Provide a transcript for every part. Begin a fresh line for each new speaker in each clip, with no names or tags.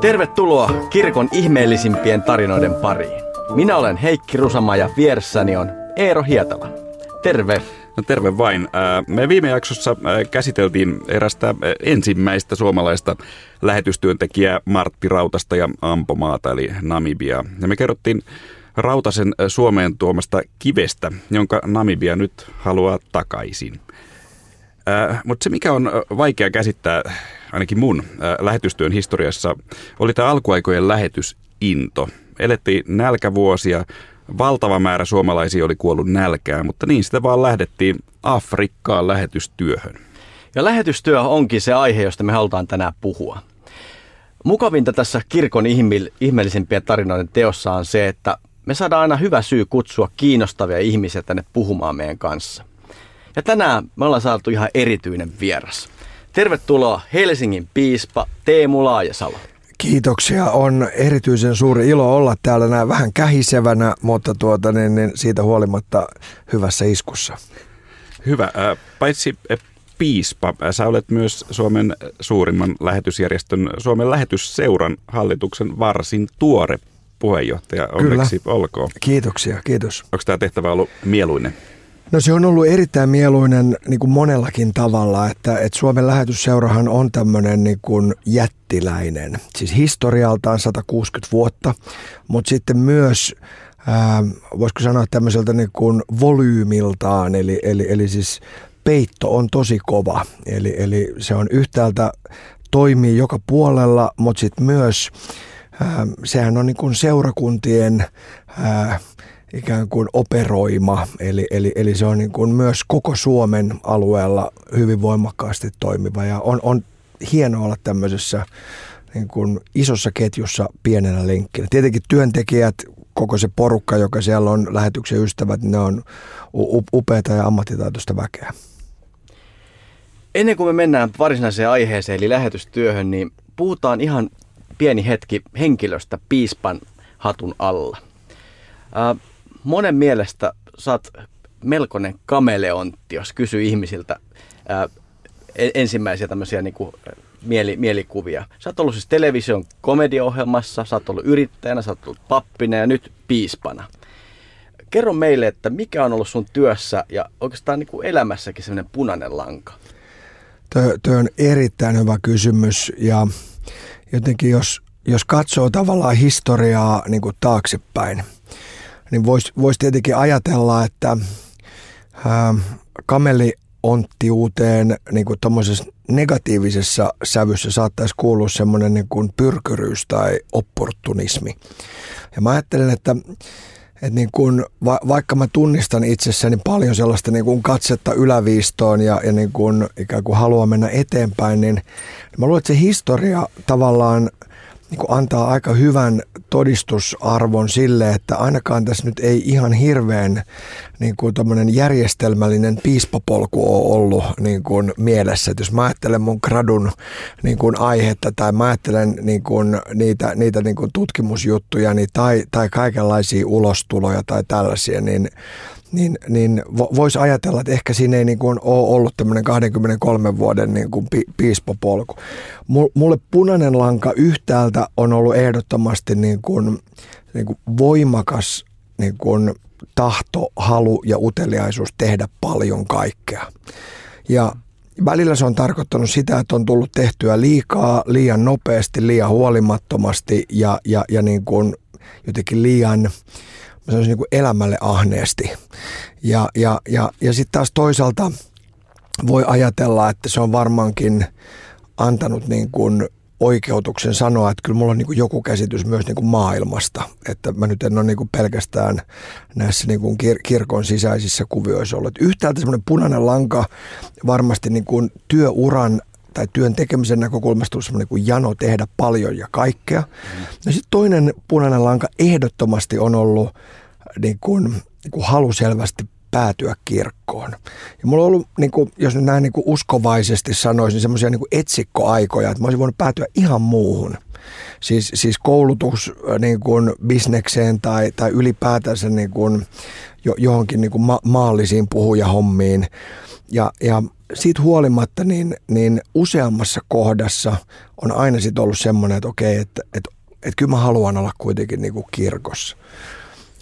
Tervetuloa kirkon ihmeellisimpien tarinoiden pariin. Minä olen Heikki Rusama ja vieressäni on Eero Hietala. Terve.
No terve vain. Me viime jaksossa käsiteltiin erästä ensimmäistä suomalaista lähetystyöntekijää Martti Rautasta ja Ampomaata eli Namibiaa. Ja me kerrottiin Rautasen Suomeen tuomasta kivestä, jonka Namibia nyt haluaa takaisin. Mutta se, mikä on vaikea käsittää, ainakin mun lähetystyön historiassa, oli tämä alkuaikojen lähetysinto. Elettiin nälkävuosia, valtava määrä suomalaisia oli kuollut nälkään, mutta niin sitä vaan lähdettiin Afrikkaan lähetystyöhön.
Ja lähetystyö onkin se aihe, josta me halutaan tänään puhua. Mukavinta tässä kirkon ihmeellisimpiä tarinoiden teossa on se, että me saadaan aina hyvä syy kutsua kiinnostavia ihmisiä tänne puhumaan meidän kanssa. Ja tänään me ollaan saatu ihan erityinen vieras. Tervetuloa Helsingin piispa Teemu Laajasalo.
Kiitoksia. On erityisen suuri ilo olla täällä näin vähän kähisevänä, mutta tuota, niin, niin siitä huolimatta hyvässä iskussa.
Hyvä. Paitsi piispa, sä olet myös Suomen suurimman lähetysjärjestön, Suomen lähetysseuran hallituksen varsin tuore puheenjohtaja. Onneksi Kyllä. olkoon.
Kiitoksia, kiitos.
Onko tämä tehtävä ollut mieluinen?
No se on ollut erittäin mieluinen niin kuin monellakin tavalla, että, että Suomen lähetysseurahan on tämmöinen niin kuin jättiläinen. Siis historialtaan 160 vuotta, mutta sitten myös ää, voisiko sanoa tämmöiseltä niin kuin volyymiltaan, eli, eli, eli siis peitto on tosi kova. Eli, eli se on yhtäältä toimii joka puolella, mutta sitten myös ää, sehän on niin kuin seurakuntien ää, ikään kuin operoima, eli, eli, eli se on niin kuin myös koko Suomen alueella hyvin voimakkaasti toimiva ja on, on hienoa olla tämmöisessä niin kuin isossa ketjussa pienenä lenkkinä. Tietenkin työntekijät, koko se porukka, joka siellä on lähetyksen ystävät, ne on upeita ja ammattitaitoista väkeä.
Ennen kuin me mennään varsinaiseen aiheeseen eli lähetystyöhön, niin puhutaan ihan pieni hetki henkilöstä piispan hatun alla monen mielestä saat melkoinen kameleontti, jos kysyy ihmisiltä ää, ensimmäisiä tämmöisiä niin kuin, mieli, mielikuvia. Sä oot ollut siis television komediaohjelmassa, sä oot ollut yrittäjänä, sä oot ollut pappina ja nyt piispana. Kerro meille, että mikä on ollut sun työssä ja oikeastaan niin kuin elämässäkin semmoinen punainen lanka?
Tuo on erittäin hyvä kysymys ja jotenkin jos, jos katsoo tavallaan historiaa niin kuin taaksepäin – niin voisi vois tietenkin ajatella, että ää, kamelionttiuuteen niin kuin negatiivisessa sävyssä saattaisi kuulua semmoinen niin kuin pyrkyryys tai opportunismi. Ja mä ajattelen, että että niin kun, va, vaikka mä tunnistan itsessäni paljon sellaista niin kun katsetta yläviistoon ja, ja niin kun ikään kuin haluaa mennä eteenpäin, niin, niin mä luulen, että se historia tavallaan niin antaa aika hyvän todistusarvon sille, että ainakaan tässä nyt ei ihan hirveän niin kuin järjestelmällinen piispapolku ole ollut niin kuin mielessä. Et jos mä ajattelen mun gradun niin kuin aihetta tai mä ajattelen niin kuin niitä, niitä niin kuin tutkimusjuttuja niin tai, tai kaikenlaisia ulostuloja tai tällaisia, niin niin, niin voisi ajatella, että ehkä siinä ei niin kuin ole ollut tämmöinen 23 vuoden niin kuin pi, piispopolku. Mulle punainen lanka yhtäältä on ollut ehdottomasti niin kuin, niin kuin voimakas niin kuin tahto, halu ja uteliaisuus tehdä paljon kaikkea. Ja välillä se on tarkoittanut sitä, että on tullut tehtyä liikaa, liian nopeasti, liian huolimattomasti ja, ja, ja niin kuin jotenkin liian mä sanoisin niin elämälle ahneesti. Ja, ja, ja, ja sitten taas toisaalta voi ajatella, että se on varmaankin antanut niin kuin oikeutuksen sanoa, että kyllä mulla on niin joku käsitys myös niin kuin maailmasta. Että mä nyt en ole niin pelkästään näissä niin kir- kirkon sisäisissä kuvioissa ollut. Yhtäältä semmoinen punainen lanka varmasti niin kuin työuran tai työn tekemisen näkökulmasta on semmoinen kuin jano tehdä paljon ja kaikkea. Mm. Ja sitten toinen punainen lanka ehdottomasti on ollut niin kuin, niin kuin halu selvästi päätyä kirkkoon. Ja mulla on ollut, niin kuin, jos nyt näin niin kuin uskovaisesti sanoisin, semmoisia niin etsikkoaikoja, että mä olisin voinut päätyä ihan muuhun. Siis, siis koulutus niin kuin bisnekseen tai, tai ylipäätänsä niin kuin johonkin niin kuin ma- maallisiin puhujahommiin. Ja, ja siitä huolimatta niin, niin useammassa kohdassa on aina sit ollut semmoinen, että okei, että, että, että kyllä mä haluan olla kuitenkin niin kuin kirkossa.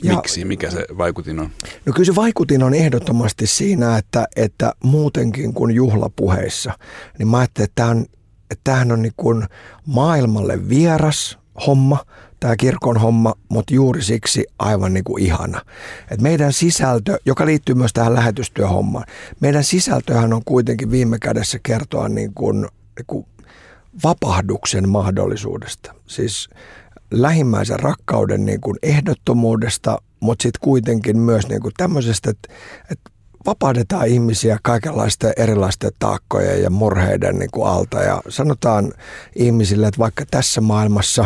Ja, Miksi? Mikä se vaikutin on?
No kyllä se vaikutin on ehdottomasti siinä, että, että muutenkin kuin juhlapuheissa, niin mä ajattelin, että, tämä on, että tämähän on niin kuin maailmalle vieras homma, tämä kirkon homma, mutta juuri siksi aivan niin kuin ihana. Et meidän sisältö, joka liittyy myös tähän lähetystyöhommaan, meidän sisältöhän on kuitenkin viime kädessä kertoa niin kuin, niin kuin vapahduksen mahdollisuudesta. Siis lähimmäisen rakkauden niin kuin ehdottomuudesta, mutta sitten kuitenkin myös niin kuin tämmöisestä, että, että vapaudetaan ihmisiä kaikenlaisten erilaisten taakkojen ja murheiden niin kuin alta. Ja sanotaan ihmisille, että vaikka tässä maailmassa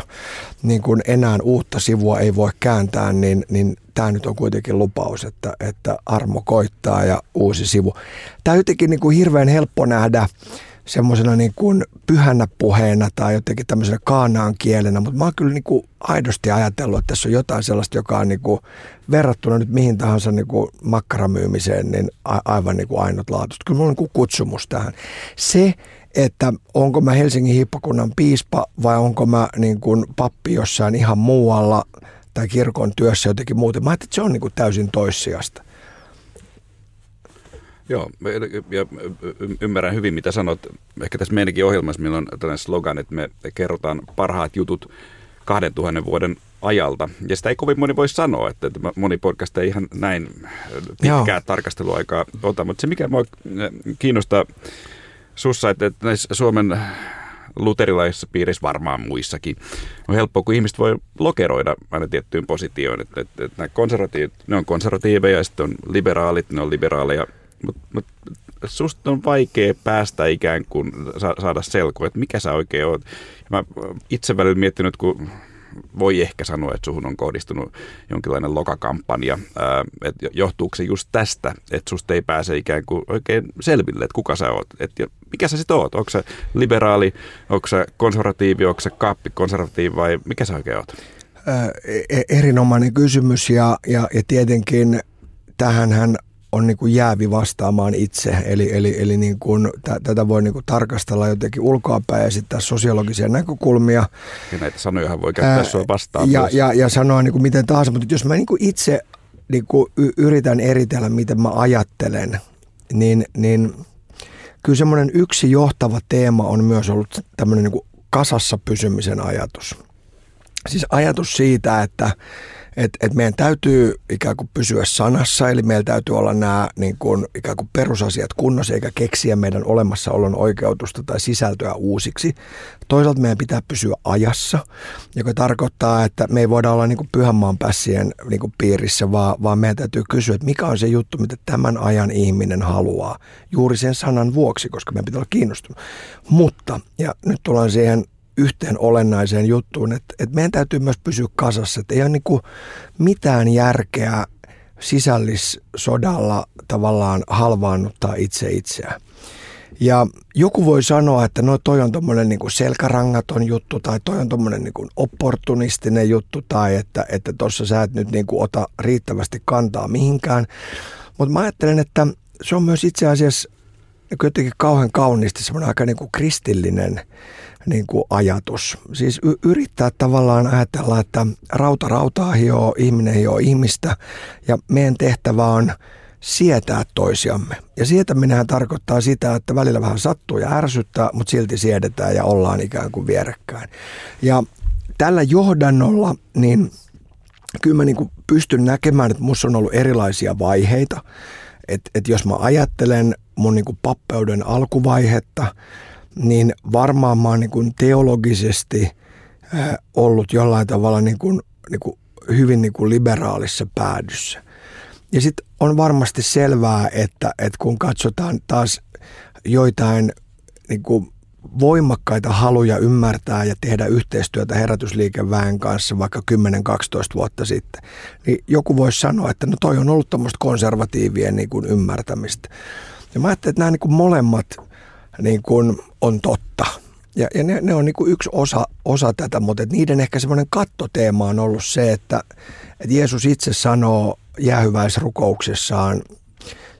niin kuin enää uutta sivua ei voi kääntää, niin, niin tämä nyt on kuitenkin lupaus, että, että armo koittaa ja uusi sivu. Tämä on jotenkin niin kuin hirveän helppo nähdä semmoisena niin kuin pyhänä puheena tai jotenkin tämmöisenä kaanaan kielenä, mutta mä oon kyllä niin kuin aidosti ajatellut, että tässä on jotain sellaista, joka on niin kuin verrattuna nyt mihin tahansa niin kuin makkaramyymiseen, niin a- aivan niin kuin ainutlaatuista. Kyllä mulla on niin kuin kutsumus tähän. Se, että onko mä Helsingin hiippakunnan piispa vai onko mä niin kuin pappi jossain ihan muualla tai kirkon työssä jotenkin muuten. Mä ajattelin, että se on niin kuin täysin toissijasta.
Joo, ja ymmärrän hyvin mitä sanot. Ehkä tässä meidänkin ohjelmassa meillä on tällainen slogan, että me kerrotaan parhaat jutut 2000 vuoden ajalta. Ja sitä ei kovin moni voi sanoa, että moni podcast ei ihan näin pitkää Joo. tarkasteluaikaa ota. Mutta se mikä mua kiinnostaa sussa, että näissä Suomen luterilaisissa piirissä varmaan muissakin. On helppoa, kun ihmiset voi lokeroida aina tiettyyn positioon. Että, että, että nämä konservatiivit, ne on konservatiiveja ja sitten on liberaalit, ne on liberaaleja mutta mut, susta on vaikea päästä ikään kuin saada selkoa, että mikä sä oikein oot. Ja mä itse välillä miettinyt, kun voi ehkä sanoa, että suhun on kohdistunut jonkinlainen lokakampanja. Että johtuuko se just tästä, että susta ei pääse ikään kuin oikein selville, että kuka sä oot. Että mikä sä sitten oot? Onko se liberaali, onko se konservatiivi, onko se kaappikonservatiivi vai mikä sä oikein oot?
E-, erinomainen kysymys ja, ja, ja tietenkin tähänhän on niin kuin jäävi vastaamaan itse. Eli, eli, eli niin kuin, t- tätä voi niin kuin tarkastella jotenkin ulkoapäin ja esittää sosiologisia näkökulmia.
Ja näitä sanoja voi käyttää sua vastaan
ja, ja, ja sanoa niin kuin miten tahansa, mutta jos mä niin kuin itse niin kuin y- yritän eritellä, miten mä ajattelen, niin, niin kyllä semmoinen yksi johtava teema on myös ollut tämmöinen niin kuin kasassa pysymisen ajatus. Siis ajatus siitä, että että et meidän täytyy ikään kuin pysyä sanassa, eli meillä täytyy olla nämä niin kuin, ikään kuin perusasiat kunnossa, eikä keksiä meidän olemassaolon oikeutusta tai sisältöä uusiksi. Toisaalta meidän pitää pysyä ajassa, joka tarkoittaa, että me ei voida olla niin kuin pyhänmaan pässien niin kuin piirissä, vaan, vaan meidän täytyy kysyä, että mikä on se juttu, mitä tämän ajan ihminen haluaa, juuri sen sanan vuoksi, koska meidän pitää olla kiinnostunut. Mutta, ja nyt tullaan siihen yhteen olennaiseen juttuun, että, että meidän täytyy myös pysyä kasassa, että ei ole niin mitään järkeä sisällissodalla tavallaan halvaannuttaa itse itseään. Ja joku voi sanoa, että no toi on tuommoinen niin selkärangaton juttu tai toi on tuommoinen niin opportunistinen juttu tai että että sä et nyt niin kuin ota riittävästi kantaa mihinkään. Mutta mä ajattelen, että se on myös itse asiassa jotenkin kauhean kauniisti semmoinen aika niin kuin kristillinen niin kuin ajatus. Siis y- yrittää tavallaan ajatella, että rauta rautaa hioo, ihminen hioo ihmistä ja meidän tehtävä on sietää toisiamme. Ja sietäminenhän tarkoittaa sitä, että välillä vähän sattuu ja ärsyttää, mutta silti siedetään ja ollaan ikään kuin vierekkäin. Ja tällä johdannolla, niin kyllä mä niin kuin pystyn näkemään, että minussa on ollut erilaisia vaiheita. Että et jos mä ajattelen mun niin kuin pappeuden alkuvaihetta, niin varmaan mä oon niin kuin teologisesti ollut jollain tavalla niin kuin, niin kuin hyvin niin kuin liberaalissa päädyssä. Ja sitten on varmasti selvää, että, että kun katsotaan taas joitain niin kuin voimakkaita haluja ymmärtää ja tehdä yhteistyötä herätysliikeväen kanssa vaikka 10-12 vuotta sitten, niin joku voisi sanoa, että no toi on ollut tämmöistä konservatiivien niin kuin ymmärtämistä. Ja mä ajattelin, että nämä niin kuin molemmat niin kuin on totta. Ja, ja ne, ne on niin kuin yksi osa, osa tätä, mutta niiden ehkä semmoinen kattoteema on ollut se, että, että Jeesus itse sanoo jäähyväisrukouksessaan,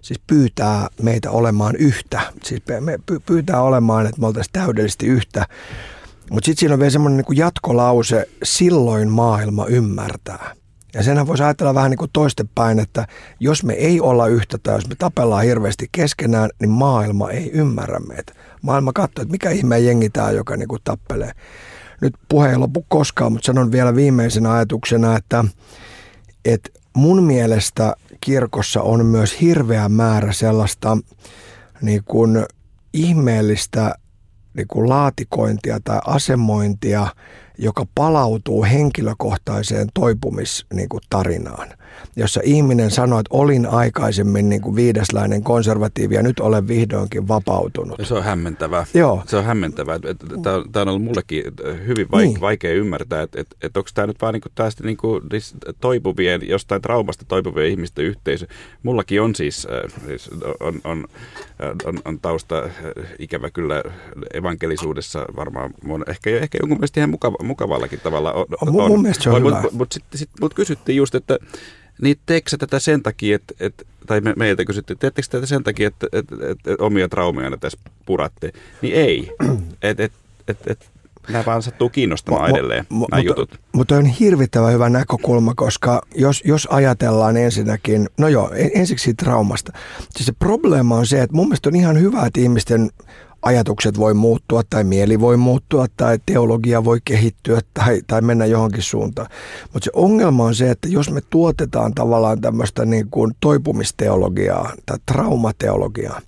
siis pyytää meitä olemaan yhtä. Siis me pyytää olemaan, että me oltaisiin täydellisesti yhtä. Mutta sitten siinä on vielä semmoinen niin jatkolause, silloin maailma ymmärtää. Ja senhän voisi ajatella vähän niin kuin toistepäin, että jos me ei olla yhtä tai jos me tapellaan hirveästi keskenään, niin maailma ei ymmärrä meitä. Maailma katsoo, että mikä ihme jengi tämä, joka niin kuin tappelee. Nyt puhe ei lopu koskaan, mutta sanon vielä viimeisenä ajatuksena, että, että mun mielestä kirkossa on myös hirveä määrä sellaista niin kuin ihmeellistä niin kuin laatikointia tai asemointia – joka palautuu henkilökohtaiseen toipumistarinaan, niin jossa ihminen sanoo, että olin aikaisemmin niin kuin viidesläinen konservatiivi ja nyt olen vihdoinkin vapautunut.
Se on hämmentävää.
Joo.
Se on hämmentävää. Tämä on ollut mullekin hyvin vaike- niin. vaikea ymmärtää, että, että, että onko tämä nyt vaan niin kuin tästä niin kuin toipuvien, jostain traumasta toipuvien ihmisten yhteisö. Mullakin on siis, äh, siis on, on, on, on tausta äh, ikävä kyllä evankelisuudessa varmaan, ehkä, ehkä jonkun mielestä ihan mukava, mukavallakin tavalla on.
on. Mun, mun mielestä se on
Mutta mut, mut sit, mut kysyttiin just, että niin teekö tätä sen takia, että, että tai me, meiltä kysyttiin, teettekö tätä sen takia, että, että, että, että omia traumeja tässä puratte? Niin ei. että et, et, et, nämä vaan sattuu kiinnostamaan mo, edelleen, mo, nämä
mutta,
jutut.
Mutta on hirvittävän hyvä näkökulma, koska jos, jos ajatellaan ensinnäkin, no joo, ensiksi traumasta. Siis se probleema on se, että mun mielestä on ihan hyvä, että ihmisten ajatukset voi muuttua tai mieli voi muuttua tai teologia voi kehittyä tai, tai mennä johonkin suuntaan. Mutta se ongelma on se, että jos me tuotetaan tavallaan tämmöistä niin kuin toipumisteologiaa tai traumateologiaa,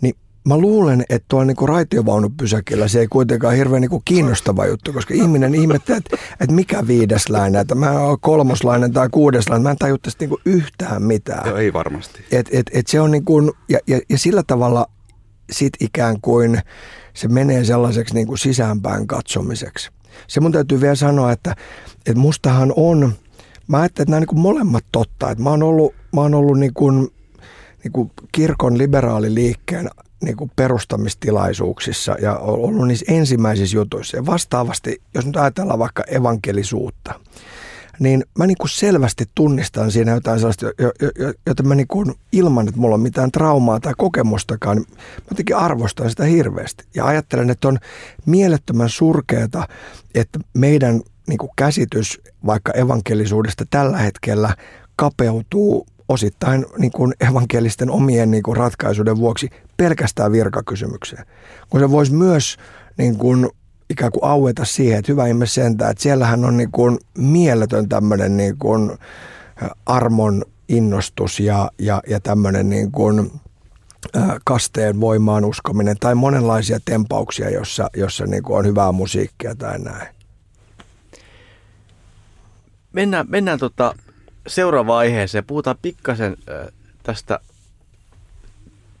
niin mä luulen, että tuolla niin raitiovaunupysäkillä se ei kuitenkaan hirveän niin kuin kiinnostava juttu, koska ihminen ihmettelee, että, että mikä viideslainen, että mä oon kolmoslainen tai kuudeslainen, mä en tajua tästä niin kuin yhtään mitään.
Joo, ei varmasti.
Et, et, et se on niin kuin, ja, ja, ja sillä tavalla sit ikään kuin se menee sellaiseksi niin kuin sisäänpäin katsomiseksi. Se mun täytyy vielä sanoa, että, että mustahan on, mä ajattelen, että nämä on niin molemmat totta. Että mä oon ollut, mä oon ollut niin kuin, niin kuin kirkon liberaaliliikkeen niin kuin perustamistilaisuuksissa ja ollut niissä ensimmäisissä jutuissa. Ja vastaavasti, jos nyt ajatellaan vaikka evankelisuutta – niin mä niin kuin selvästi tunnistan siinä jotain sellaista, jota mä niin kuin ilman, että mulla on mitään traumaa tai kokemustakaan, niin mä jotenkin arvostan sitä hirveästi. Ja ajattelen, että on mielettömän surkeata, että meidän niin kuin käsitys vaikka evankelisuudesta tällä hetkellä kapeutuu osittain niin kuin evankelisten omien niin kuin ratkaisuiden vuoksi pelkästään virkakysymykseen. Kun se voisi myös niin kuin ikään kuin aueta siihen, että hyvä ihme sentään, että siellähän on niin kuin mieletön tämmöinen niin kuin armon innostus ja, ja, ja tämmöinen niin kuin kasteen voimaan uskominen tai monenlaisia tempauksia, jossa, jossa niin kuin on hyvää musiikkia tai näin.
Mennään, mennään tota seuraavaan aiheeseen. Puhutaan pikkasen tästä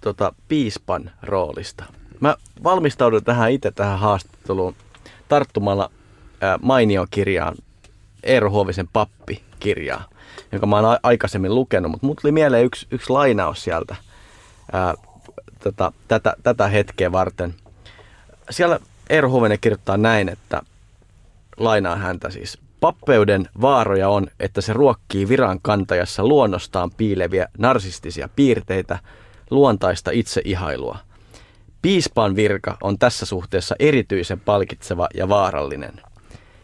tota, piispan roolista. Mä valmistaudun tähän itse tähän haastatteluun tarttumalla mainiokirjaan, Eero Huovisen pappi-kirjaa, jonka mä oon aikaisemmin lukenut, mutta mut tuli mieleen yksi, yksi lainaus sieltä ää, tätä, tätä, tätä hetkeä varten. Siellä Eero Huovinen kirjoittaa näin, että lainaa häntä siis. Pappeuden vaaroja on, että se ruokkii viran kantajassa luonnostaan piileviä narsistisia piirteitä, luontaista itseihailua – Piispan virka on tässä suhteessa erityisen palkitseva ja vaarallinen.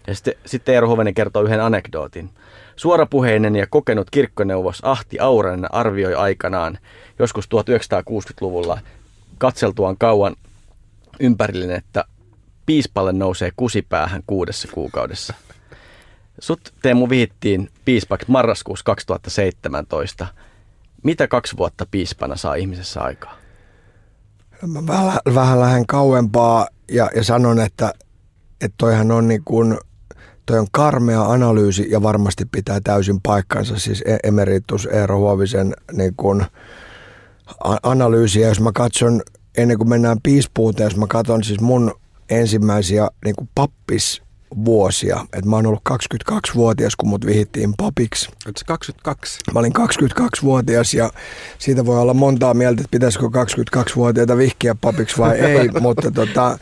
Ja sitten, sitten Eero Hovenen kertoo yhden anekdootin. Suorapuheinen ja kokenut kirkkoneuvos Ahti Auranen arvioi aikanaan joskus 1960-luvulla katseltuaan kauan ympärillinen, että piispalle nousee kusipäähän kuudessa kuukaudessa. Sut Teemu vihittiin piispaksi marraskuussa 2017. Mitä kaksi vuotta piispana saa ihmisessä aikaa?
Mä vähän, vähän lähden kauempaa ja, ja sanon, että, että toihan on niin kuin, toi on karmea analyysi ja varmasti pitää täysin paikkansa. Siis e- emeritus Eero Huovisen niin kuin analyysiä, jos mä katson ennen kuin mennään piispuuteen, jos mä katson siis mun ensimmäisiä niin kuin pappis vuosia. Et mä oon ollut 22-vuotias, kun mut vihittiin papiksi.
Oletko 22?
Mä olin 22-vuotias ja siitä voi olla montaa mieltä, että pitäisikö 22-vuotiaita vihkiä papiksi vai ei, mutta tota,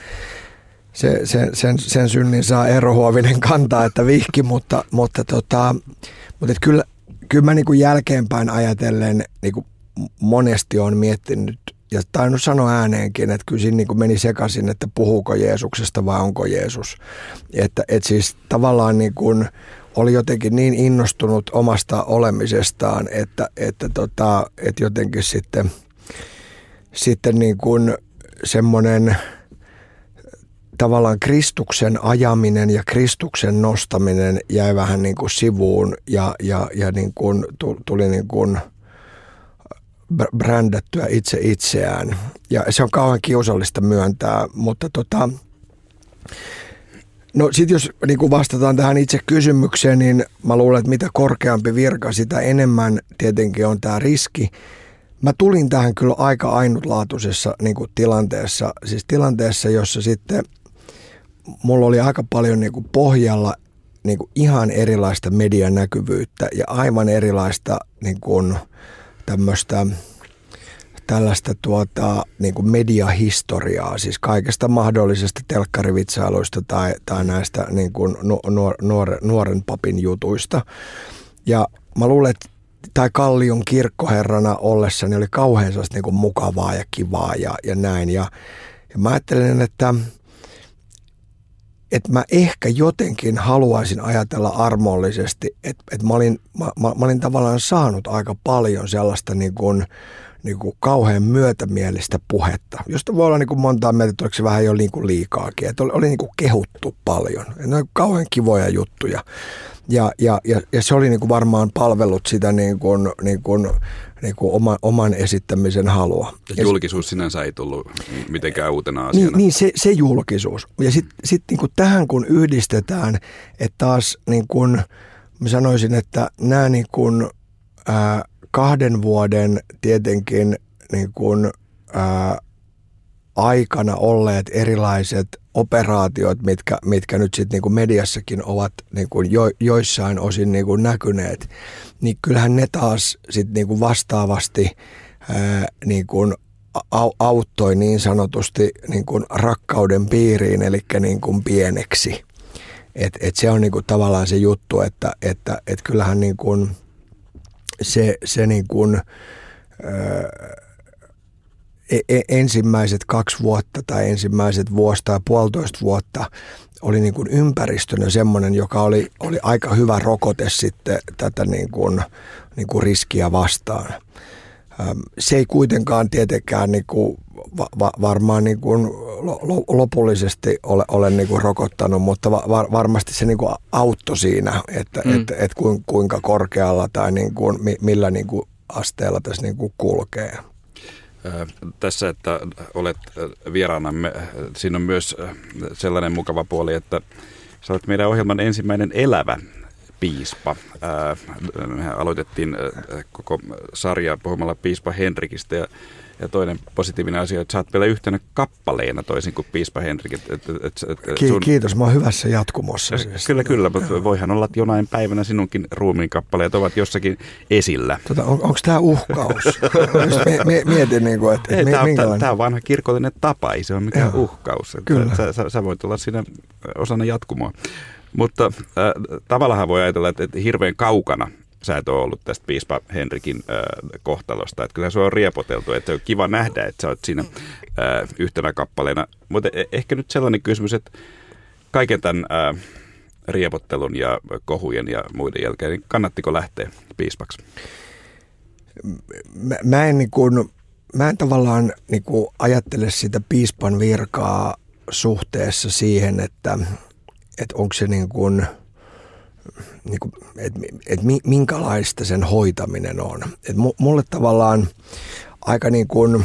se, sen, sen, sen synnin saa Eero Huovinen kantaa, että vihki, mutta, mutta, tota, mutta et kyllä, kyllä mä niin kuin jälkeenpäin ajatellen niin kuin monesti on miettinyt ja tainnut sanoa ääneenkin, että kyllä siinä niin kuin meni sekaisin, että puhuuko Jeesuksesta vai onko Jeesus. Että, että siis tavallaan niin kuin oli jotenkin niin innostunut omasta olemisestaan, että, että, tota, että jotenkin sitten, sitten niin kuin semmoinen tavallaan Kristuksen ajaminen ja Kristuksen nostaminen jäi vähän niin kuin sivuun ja, ja, ja niin kuin tuli niin kuin – brändättyä itse itseään. Ja se on kauhean kiusallista myöntää, mutta tota, No sitten jos niin kun vastataan tähän itse kysymykseen, niin mä luulen, että mitä korkeampi virka, sitä enemmän tietenkin on tämä riski. Mä tulin tähän kyllä aika ainutlaatuisessa niin kuin tilanteessa, siis tilanteessa, jossa sitten mulla oli aika paljon niin kuin pohjalla niin kuin ihan erilaista median näkyvyyttä ja aivan erilaista niin kuin, tämmöistä tällaista tuota, niin kuin mediahistoriaa, siis kaikesta mahdollisesta telkkarivitsailuista tai, tai näistä niin kuin nuor, nuor, nuoren papin jutuista. Ja mä luulen, että tai Kallion kirkkoherrana ollessani oli kauhean niin kuin mukavaa ja kivaa ja, ja näin. Ja, ja mä ajattelen, että, että mä ehkä jotenkin haluaisin ajatella armollisesti, että, että mä, olin, mä, mä, mä olin tavallaan saanut aika paljon sellaista niin kuin, niin kuin kauhean myötämielistä puhetta, josta voi olla niin kuin montaa mieltä, että oliko se vähän jo niin kuin liikaakin. Että oli, oli niin kuin kehuttu paljon. Ne oli kauhean kivoja juttuja. Ja, ja, ja, ja se oli niin kuin varmaan palvellut sitä niin kuin, niin kuin, niin kuin oma, oman esittämisen halua.
Ja julkisuus sinänsä ei tullut mitenkään uutena asiana.
Niin, niin se, se julkisuus. Ja sitten sit niin kuin tähän kun yhdistetään, että taas niin kuin, mä sanoisin, että nämä niin kuin, ää, kahden vuoden tietenkin niin kuin, ää, aikana olleet erilaiset operaatiot, mitkä, mitkä nyt sitten niin mediassakin ovat niin kuin jo, joissain osin niin kuin näkyneet, niin kyllähän ne taas sitten niin kuin vastaavasti ää, niin kuin auttoi niin sanotusti niin kuin rakkauden piiriin, eli niin kuin pieneksi. Et, et se on niin kuin tavallaan se juttu, että, että et kyllähän niin kuin – se, se niin kuin, e, ensimmäiset kaksi vuotta tai ensimmäiset vuosi tai puolitoista vuotta oli niin kuin ympäristönä semmoinen, joka oli, oli aika hyvä rokote sitten tätä niin kuin, niin kuin riskiä vastaan. Se ei kuitenkaan tietenkään niin kuin va- varmaan niin kuin lopullisesti ole, ole niin kuin rokottanut, mutta va- varmasti se niin kuin auttoi siinä, että mm. et, et kuinka korkealla tai niin kuin, millä niin kuin asteella tässä niin kuin kulkee.
Tässä, että olet vieraanamme, siinä on myös sellainen mukava puoli, että sä olet meidän ohjelman ensimmäinen elävä piispa. Me aloitettiin koko sarjaa puhumalla piispa Henrikistä ja ja toinen positiivinen asia, että sä oot vielä yhtenä kappaleena toisin kuin Piispa Henrik. Et, et, et,
et, sun... Kiitos, mä oon hyvässä jatkumossa. Siis.
Kyllä, kyllä, mutta voihan olla, että jonain päivänä sinunkin ruumiin kappaleet ovat jossakin esillä.
Tota, on, Onko tämä uhkaus? Mietin, niin kuin, että,
tämä, on, tämä on vanha kirkollinen tapa, ei se ole mikään Joo, uhkaus. Kyllä. Sä, sä, sä voit olla siinä osana jatkumoa. Mutta äh, tavallaan voi ajatella, että, että hirveän kaukana sä et ole ollut tästä piispa Henrikin äh, kohtalosta. Että kyllä se on riepoteltu, että on kiva nähdä, että sä oot siinä äh, yhtenä kappaleena. Mutta e- ehkä nyt sellainen kysymys, että kaiken tämän äh, riepottelun ja kohujen ja muiden jälkeen, niin kannattiko lähteä piispaksi?
Mä, mä en, niin kuin, mä en tavallaan niin ajattele sitä piispan virkaa suhteessa siihen, että, että onko se niin kuin – niin kuin, että et minkälaista sen hoitaminen on. Et mulle tavallaan aika niin kuin,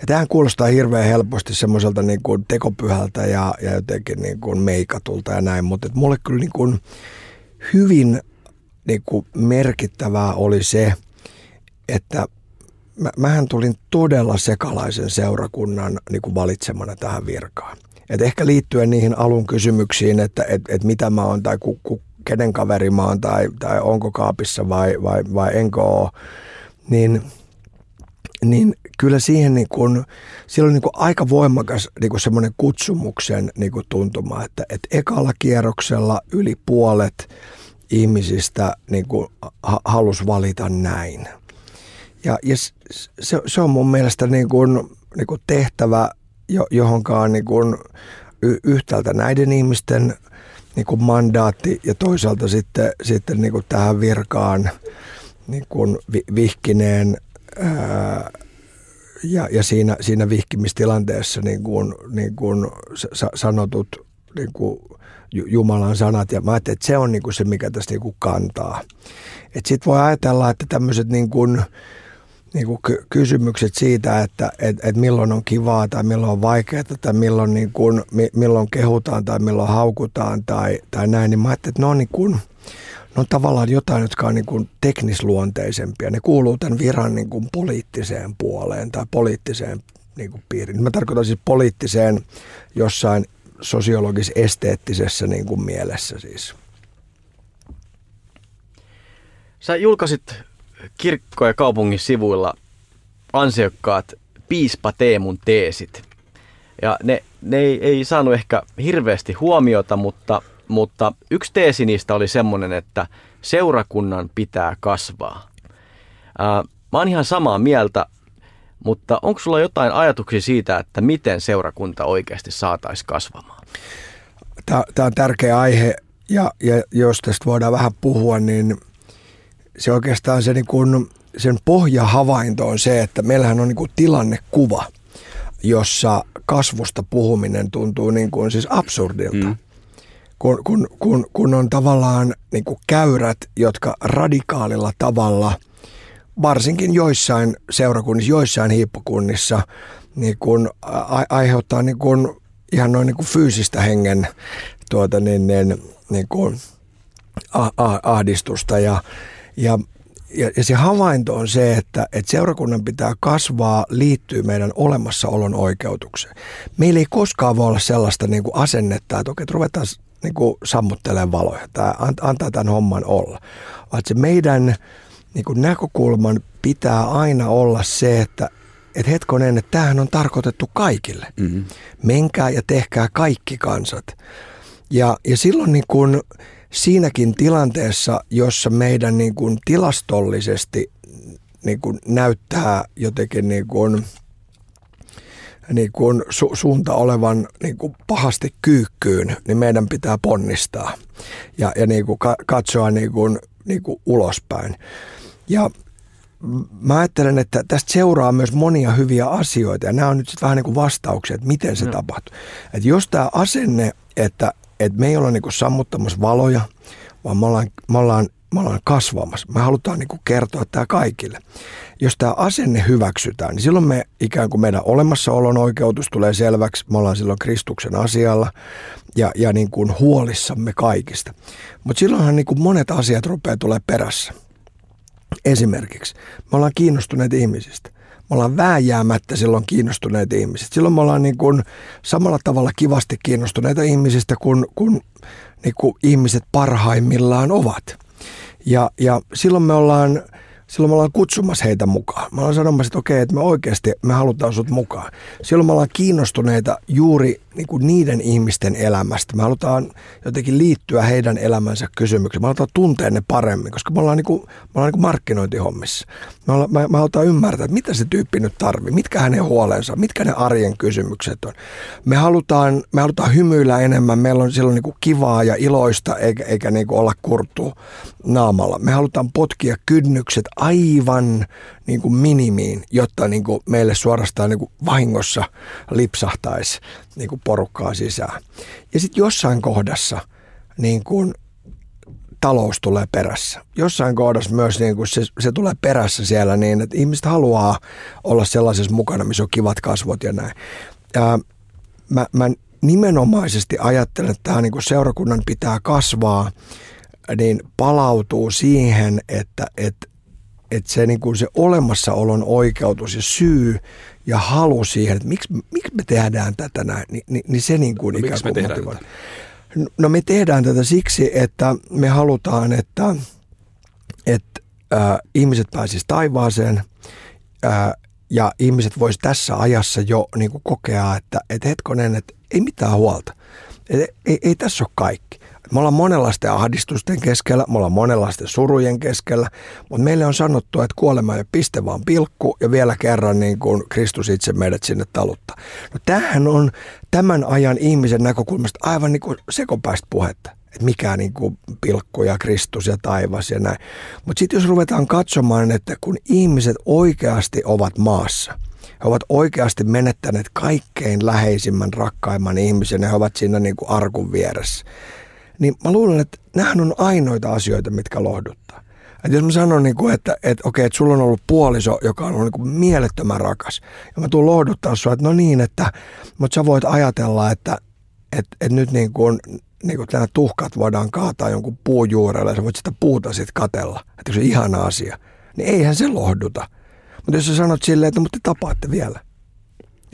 ja tähän kuulostaa hirveän helposti semmoiselta niin kuin tekopyhältä ja, ja jotenkin niin kuin meikatulta ja näin, mutta et mulle kyllä niin kuin hyvin niin kuin merkittävää oli se, että mä, mähän tulin todella sekalaisen seurakunnan niin kuin valitsemana tähän virkaan. Et ehkä liittyen niihin alun kysymyksiin, että et, et mitä mä oon tai ku, ku, kenen kaveri mä oon tai, tai onko kaapissa vai, vai, vai enkö ole, niin, niin kyllä siihen niin kuin, siellä on niin kuin aika voimakas niin semmoinen kutsumuksen niin kuin tuntuma, että, että ekalla kierroksella yli puolet ihmisistä niin kuin halusi valita näin. Ja, ja se, se on mun mielestä niin kuin, niin kuin tehtävä, johonkaan niin kuin yhtäältä näiden ihmisten niin kuin mandaatti ja toisaalta sitten, sitten niin kuin tähän virkaan niin kuin vihkineen ää, ja, ja siinä, siinä vihkimistilanteessa niin kuin, niin kuin sanotut niin kuin Jumalan sanat. Ja mä ajattelin, että se on niin kuin se, mikä tässä niin kuin kantaa. Sitten voi ajatella, että tämmöiset niin kuin, niin kuin kysymykset siitä, että et, et milloin on kivaa tai milloin on vaikeaa tai milloin, niin kuin, milloin kehutaan tai milloin haukutaan tai, tai näin, niin mä ajattelin, että ne on, niin kuin, ne on tavallaan jotain, jotka on niin kuin teknisluonteisempia. Ne kuuluu tämän viran niin kuin poliittiseen puoleen tai poliittiseen niin kuin piiriin. Mä tarkoitan siis poliittiseen jossain sosiologis-esteettisessä niin kuin mielessä siis.
Sä julkaisit kirkko- ja kaupungin sivuilla ansiokkaat piispa Teemun teesit. Ja ne, ne ei, ei saanut ehkä hirveästi huomiota, mutta, mutta yksi teesi niistä oli semmoinen, että seurakunnan pitää kasvaa. Ää, mä oon ihan samaa mieltä, mutta onko sulla jotain ajatuksia siitä, että miten seurakunta oikeasti saataisiin kasvamaan?
Tämä on tärkeä aihe ja, ja jos tästä voidaan vähän puhua, niin – se oikeastaan se niin kuin, sen pohjahavainto on se, että meillähän on niin kuin tilannekuva, jossa kasvusta puhuminen tuntuu niin kuin siis absurdilta. Mm. Kun, kun, kun, kun on tavallaan niin kuin käyrät, jotka radikaalilla tavalla, varsinkin joissain seurakunnissa, joissain hiippukunnissa, niin kuin aiheuttaa niin kuin ihan noin niin kuin fyysistä hengen tuota, niin, niin, niin kuin ahdistusta ja, ja, ja, ja se havainto on se, että, että seurakunnan pitää kasvaa, liittyy meidän olemassaolon oikeutukseen. Meillä ei koskaan voi olla sellaista niin kuin asennetta, että okei, ruvetaan niin kuin sammuttelemaan valoja tai antaa tämän homman olla. Vaan se meidän niin kuin näkökulman pitää aina olla se, että, että hetkonen, että tämähän on tarkoitettu kaikille. Mm-hmm. Menkää ja tehkää kaikki kansat. Ja, ja silloin niin kuin, siinäkin tilanteessa, jossa meidän niin kuin tilastollisesti niin kuin näyttää jotenkin niin kuin, niin kuin su- suunta olevan niin kuin pahasti kyykkyyn, niin meidän pitää ponnistaa ja, ja niin kuin ka- katsoa niin kuin, niin kuin ulospäin. Ja mä ajattelen, että tästä seuraa myös monia hyviä asioita ja nämä on nyt sitten vähän niin kuin vastauksia, että miten se no. tapahtuu. Että jos tämä asenne, että että me ei olla niinku sammuttamassa valoja, vaan me ollaan, me ollaan, me ollaan kasvamassa. Me halutaan niinku kertoa tämä kaikille. Jos tämä asenne hyväksytään, niin silloin me ikään kuin meidän olemassaolon oikeutus tulee selväksi. Me ollaan silloin Kristuksen asialla ja, ja niin kuin huolissamme kaikista. Mutta silloinhan niin kuin monet asiat rupeaa tulee perässä. Esimerkiksi me ollaan kiinnostuneet ihmisistä me ollaan vääjäämättä silloin kiinnostuneita ihmiset. Silloin me ollaan niin kuin samalla tavalla kivasti kiinnostuneita ihmisistä kuin, kuin, niin kuin ihmiset parhaimmillaan ovat. Ja, ja silloin me ollaan silloin me ollaan kutsumassa heitä mukaan. Me ollaan sanomassa, että okei, että me oikeasti me halutaan sut mukaan. Silloin me ollaan kiinnostuneita juuri niin kuin niiden ihmisten elämästä. Me halutaan jotenkin liittyä heidän elämänsä kysymyksiin. Me halutaan tuntea ne paremmin, koska me ollaan, niin kuin, me ollaan niin kuin markkinointihommissa. Me, ollaan, me, me halutaan ymmärtää, että mitä se tyyppi nyt tarvii, mitkä hänen huolensa, mitkä ne arjen kysymykset on. Me halutaan, me halutaan hymyillä enemmän, meillä on silloin niin kuin kivaa ja iloista, eikä, eikä niin kuin olla kurttu naamalla. Me halutaan potkia kynnykset aivan niin kuin minimiin, jotta niin kuin meille suorastaan niin kuin vahingossa lipsahtaisi niin kuin porukkaa sisään. Ja sitten jossain kohdassa niin kuin talous tulee perässä. Jossain kohdassa myös niin kuin se, se tulee perässä siellä niin, että ihmiset haluaa olla sellaisessa mukana, missä on kivat kasvot ja näin. Ja mä, mä nimenomaisesti ajattelen, että tämä niin kuin seurakunnan pitää kasvaa, niin palautuu siihen, että, että että se, niin kuin se olemassaolon oikeutus ja syy ja halu siihen, että miksi, miksi me tehdään tätä näin, niin, niin, niin se niin kuin
no, ikään kuin me tehdään tätä?
No me tehdään tätä siksi, että me halutaan, että, että äh, ihmiset pääsisivät taivaaseen äh, ja ihmiset vois tässä ajassa jo niin kuin kokea, että, että hetkonen, että ei mitään huolta. Et, ei, ei tässä ole kaikki. Me ollaan monenlaisten ahdistusten keskellä, me ollaan monenlaisten surujen keskellä, mutta meille on sanottu, että kuolema ei piste vaan pilkku ja vielä kerran niin kuin Kristus itse meidät sinne taluttaa. No tämähän on tämän ajan ihmisen näkökulmasta aivan niin kuin sekopäistä puhetta että mikä niin kuin pilkku ja Kristus ja taivas ja näin. Mutta sitten jos ruvetaan katsomaan, että kun ihmiset oikeasti ovat maassa, he ovat oikeasti menettäneet kaikkein läheisimmän, rakkaimman ihmisen ja he ovat siinä niin kuin arkun vieressä. Niin mä luulen, että nämähän on ainoita asioita, mitkä lohduttaa. Et jos mä sanon, niin kuin, että, että okei, että sulla on ollut puoliso, joka on ollut niin kuin mielettömän rakas, ja mä tuun lohduttaa sua, että no niin, että, mutta sä voit ajatella, että, että, että nyt niin kuin, niin kuin nämä tuhkat voidaan kaataa jonkun puun juurelle ja sä voit sitä puuta sitten katella, että se on ihana asia, niin eihän se lohduta. Mutta jos sä sanot silleen, että mutta te tapaatte vielä.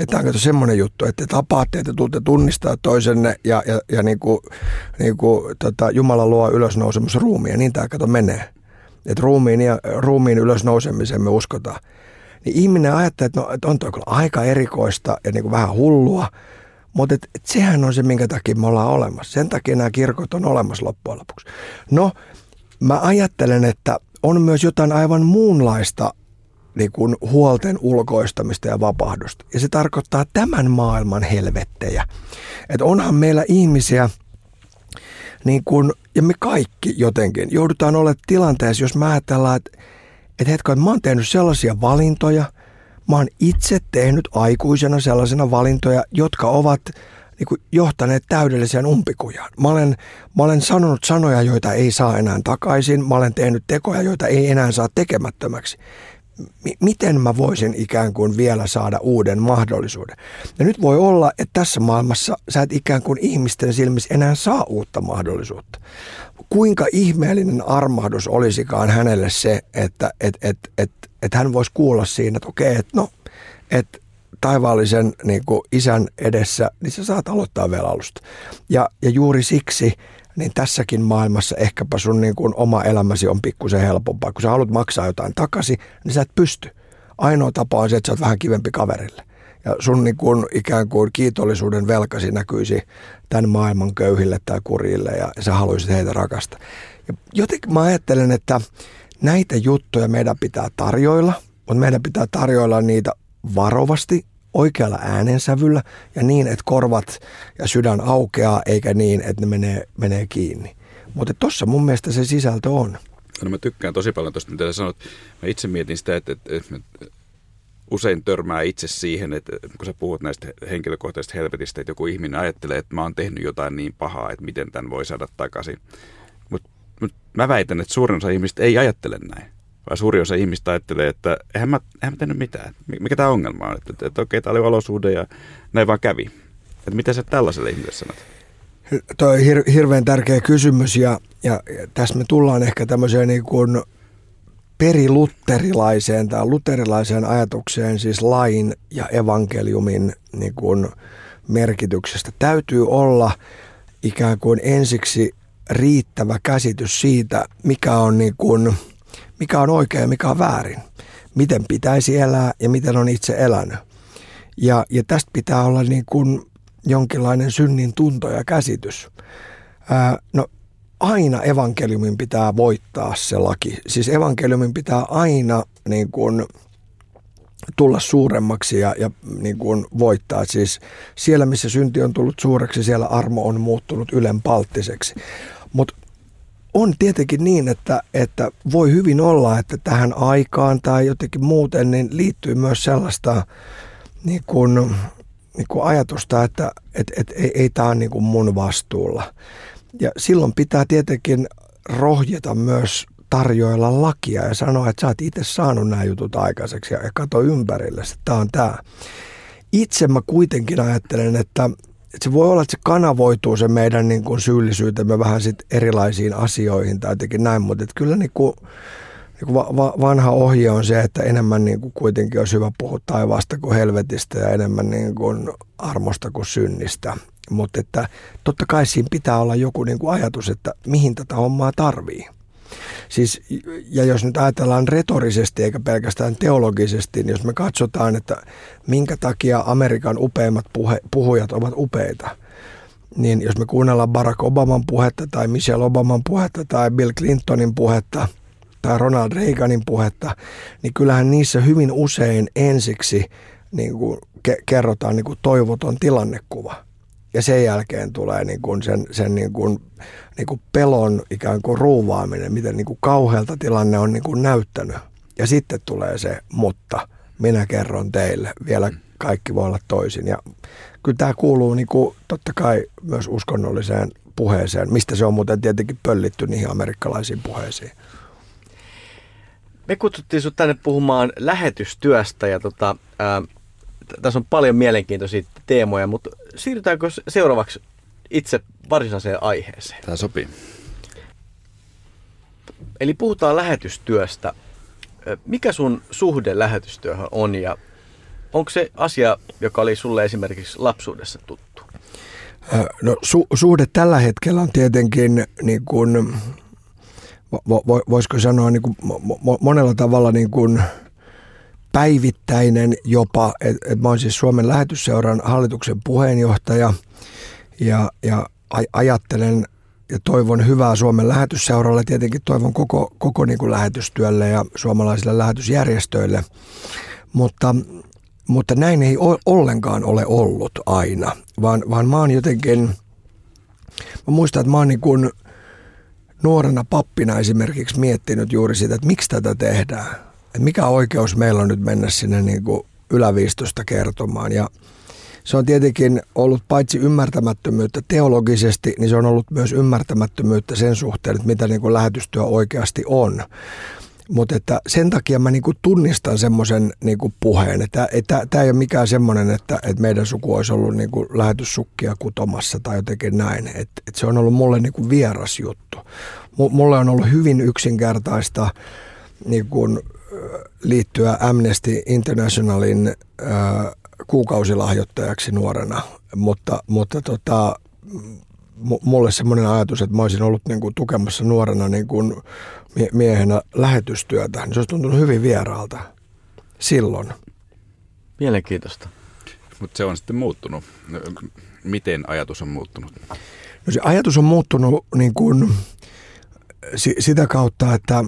Ja tämä on semmoinen juttu, että te tapaatte, että tuutte tunnistaa toisenne ja, ja, ja niin kuin, niin kuin, tota, Jumala luo ylösnousemus ruumiin ja niin tämä kato menee. Että ruumiin, ja, ruumiin ylösnousemiseen me uskotaan. Niin ihminen ajattelee, että, no, että on toi kyllä aika erikoista ja niin kuin vähän hullua, mutta et, et sehän on se, minkä takia me ollaan olemassa. Sen takia nämä kirkot on olemassa loppujen lopuksi. No, mä ajattelen, että on myös jotain aivan muunlaista niin kuin huolten ulkoistamista ja vapahdusta. Ja se tarkoittaa tämän maailman helvettejä. Että onhan meillä ihmisiä, niin kuin, ja me kaikki jotenkin joudutaan olemaan tilanteessa, jos mä ajatellaan, että, että että mä oon tehnyt sellaisia valintoja, mä oon itse tehnyt aikuisena sellaisena valintoja, jotka ovat niin kuin johtaneet täydelliseen umpikujaan. Mä olen, mä olen sanonut sanoja, joita ei saa enää takaisin. Mä olen tehnyt tekoja, joita ei enää saa tekemättömäksi miten mä voisin ikään kuin vielä saada uuden mahdollisuuden. Ja nyt voi olla, että tässä maailmassa sä et ikään kuin ihmisten silmissä enää saa uutta mahdollisuutta. Kuinka ihmeellinen armahdus olisikaan hänelle se, että et, et, et, et hän voisi kuulla siinä, että okei, että no, että taivaallisen niin kuin isän edessä, niin sä saat aloittaa vielä alusta. Ja, ja juuri siksi niin tässäkin maailmassa ehkäpä sun niin kuin oma elämäsi on pikkusen helpompaa. Kun sä haluat maksaa jotain takaisin, niin sä et pysty. Ainoa tapa on se, että sä oot vähän kivempi kaverille. Ja sun niin kuin ikään kuin kiitollisuuden velkasi näkyisi tämän maailman köyhille tai kurille ja sä haluaisit heitä rakasta. Ja jotenkin mä ajattelen, että näitä juttuja meidän pitää tarjoilla, mutta meidän pitää tarjoilla niitä varovasti oikealla äänensävyllä ja niin, että korvat ja sydän aukeaa, eikä niin, että ne menee, menee kiinni. Mutta tuossa mun mielestä se sisältö on.
No mä tykkään tosi paljon tuosta, mitä sä sanot. Mä itse mietin sitä, että, että, että usein törmää itse siihen, että kun sä puhut näistä henkilökohtaisista helvetistä, että joku ihminen ajattelee, että mä oon tehnyt jotain niin pahaa, että miten tämän voi saada takaisin. Mutta mut mä väitän, että suurin osa ihmistä ei ajattele näin vai suuri osa ihmistä ajattelee, että eihän mä, eihän mä tehnyt mitään. Mikä tämä ongelma on? Että, että, että okei, tämä oli olosuhde ja näin vaan kävi. Että mitä sä tällaiselle ihmiselle sanot?
Tuo on hir- hirveän tärkeä kysymys ja, ja, ja tässä me tullaan ehkä tämmöiseen niin kuin perilutterilaiseen tai luterilaiseen ajatukseen, siis lain ja evankeliumin niin kuin merkityksestä. Täytyy olla ikään kuin ensiksi riittävä käsitys siitä, mikä on niin kuin – mikä on oikein ja mikä on väärin. Miten pitäisi elää ja miten on itse elänyt. Ja, ja tästä pitää olla niin kuin jonkinlainen synnin tunto ja käsitys. Ää, no aina evankeliumin pitää voittaa se laki. Siis evankeliumin pitää aina niin kuin tulla suuremmaksi ja, ja niin kuin voittaa. Siis siellä, missä synti on tullut suureksi, siellä armo on muuttunut ylenpalttiseksi. Mutta on tietenkin niin, että, että voi hyvin olla, että tähän aikaan tai jotenkin muuten niin liittyy myös sellaista niin kuin, niin kuin ajatusta, että et, et, ei, ei tämä ole niin kuin mun vastuulla. Ja silloin pitää tietenkin rohjeta myös tarjoilla lakia ja sanoa, että sä oot itse saanut nämä jutut aikaiseksi ja kato ympärille, että tämä on tämä. Itse mä kuitenkin ajattelen, että se voi olla, että se kanavoituu se meidän niin kuin syyllisyytemme vähän sit erilaisiin asioihin tai jotenkin näin, mutta että kyllä niin kuin, niin kuin va- va- vanha ohje on se, että enemmän niin kuin kuitenkin olisi hyvä puhua taivaasta kuin helvetistä ja enemmän niin kuin armosta kuin synnistä. Mutta että totta kai siinä pitää olla joku niin kuin ajatus, että mihin tätä hommaa tarvii. Siis, ja jos nyt ajatellaan retorisesti eikä pelkästään teologisesti, niin jos me katsotaan, että minkä takia Amerikan upeimmat puhe, puhujat ovat upeita, niin jos me kuunnellaan Barack Obaman puhetta tai Michelle Obaman puhetta tai Bill Clintonin puhetta tai Ronald Reaganin puhetta, niin kyllähän niissä hyvin usein ensiksi niin kuin ke- kerrotaan niin kuin toivoton tilannekuva – ja sen jälkeen tulee niin kuin sen, sen niin kuin, niin kuin pelon ikään kuin ruuvaaminen, miten niin kuin kauhealta tilanne on niin kuin näyttänyt. Ja sitten tulee se, mutta minä kerron teille, vielä kaikki voi olla toisin. Ja kyllä tämä kuuluu niin kuin, totta kai myös uskonnolliseen puheeseen, mistä se on muuten tietenkin pöllitty niihin amerikkalaisiin puheisiin.
Me kutsuttiin sinut tänne puhumaan lähetystyöstä ja tota, ää, tässä on paljon mielenkiintoisia teemoja, mutta siirrytäänkö seuraavaksi itse varsinaiseen aiheeseen?
Tämä sopii.
Eli puhutaan lähetystyöstä. Mikä sun suhde lähetystyöhön on ja onko se asia, joka oli sulle esimerkiksi lapsuudessa tuttu?
No su- suhde tällä hetkellä on tietenkin niin kuin, vo- vo- voisiko sanoa niin kuin mo- monella tavalla niin kuin, päivittäinen jopa, että et mä oon siis Suomen lähetysseuran hallituksen puheenjohtaja ja, ja ajattelen ja toivon hyvää Suomen lähetysseuralle, tietenkin toivon koko, koko niin kuin lähetystyölle ja suomalaisille lähetysjärjestöille, mutta, mutta näin ei ollenkaan ole ollut aina, vaan, vaan mä oon jotenkin, mä muistan, että mä oon niin kuin nuorena pappina esimerkiksi miettinyt juuri sitä, että miksi tätä tehdään mikä oikeus meillä on nyt mennä sinne niin kuin yläviistosta kertomaan. Ja se on tietenkin ollut paitsi ymmärtämättömyyttä teologisesti, niin se on ollut myös ymmärtämättömyyttä sen suhteen, että mitä niin kuin lähetystyö oikeasti on. Mutta että sen takia mä niin kuin tunnistan semmoisen niin puheen, että tämä ei ole mikään semmoinen, että, että meidän suku olisi ollut niin kuin lähetyssukkia kutomassa tai jotenkin näin. Et, et se on ollut mulle niin kuin vieras juttu. Mulle on ollut hyvin yksinkertaista niin kuin liittyä Amnesty Internationalin kuukausilahjoittajaksi nuorena, mutta, mutta tota, mulle semmoinen ajatus, että mä olisin ollut niin kuin tukemassa nuorena niin kuin miehenä lähetystyötä, niin se olisi tuntunut hyvin vieraalta silloin.
Mielenkiintoista.
Mutta se on sitten muuttunut. Miten ajatus on muuttunut?
No se ajatus on muuttunut niin kuin sitä kautta, että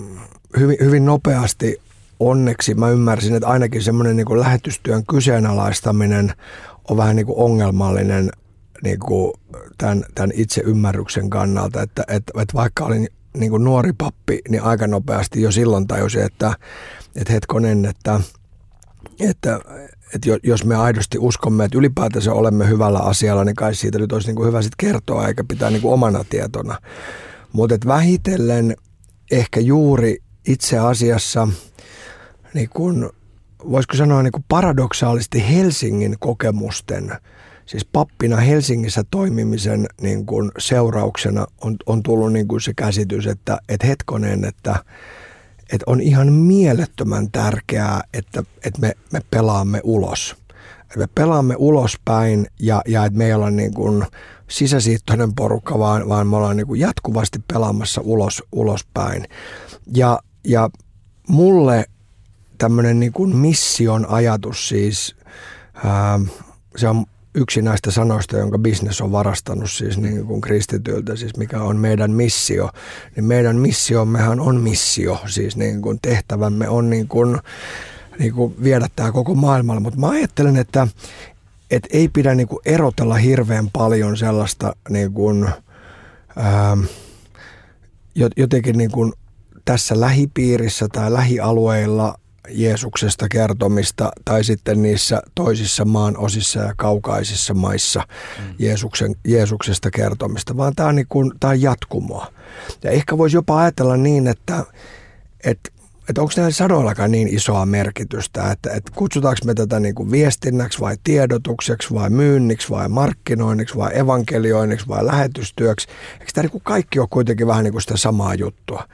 hyvin, hyvin nopeasti onneksi mä ymmärsin, että ainakin semmoinen niin lähetystyön kyseenalaistaminen on vähän niin kuin ongelmallinen niin kuin tämän, tämän ymmärryksen kannalta, että, että, että vaikka olin niin kuin nuori pappi, niin aika nopeasti jo silloin tajusin, että, että hetkonen, että, että, että jos me aidosti uskomme, että ylipäätänsä olemme hyvällä asialla, niin kai siitä nyt olisi niin kuin hyvä sitten kertoa, eikä pitää niin kuin omana tietona. Mutta vähitellen ehkä juuri itse asiassa – niin kuin, voisiko sanoa niin kuin paradoksaalisesti Helsingin kokemusten, siis pappina Helsingissä toimimisen niin kuin seurauksena on, on tullut niin kuin se käsitys, että, että hetkonen, että, että on ihan mielettömän tärkeää, että, että me, me pelaamme ulos. Että me pelaamme ulospäin ja, ja että me ei olla niin kuin sisäsiittoinen porukka, vaan, vaan me ollaan niin kuin jatkuvasti pelaamassa ulos, ulospäin. Ja, ja mulle tämmöinen niin kuin mission ajatus siis, ää, se on yksi näistä sanoista, jonka bisnes on varastanut siis niin kuin kristityltä, siis mikä on meidän missio. Niin meidän missiommehan on missio, siis niin kuin tehtävämme on niin kuin, niin kuin viedä tämä koko maailmalle. Mutta mä ajattelen, että, että ei pidä niin kuin erotella hirveän paljon sellaista niin kuin, ää, jotenkin niin kuin tässä lähipiirissä tai lähialueilla Jeesuksesta kertomista tai sitten niissä toisissa maan osissa ja kaukaisissa maissa mm. Jeesuksen, Jeesuksesta kertomista, vaan tämä on, niin kuin, tämä on jatkumoa. Ja ehkä voisi jopa ajatella niin, että, että että onko näillä sanoillakaan niin isoa merkitystä, että, että kutsutaanko me tätä niin kuin viestinnäksi vai tiedotukseksi vai myynniksi vai markkinoinniksi vai evankelioinniksi vai lähetystyöksi. Eikö tämä niin kuin kaikki ole kuitenkin vähän niin kuin sitä samaa juttua?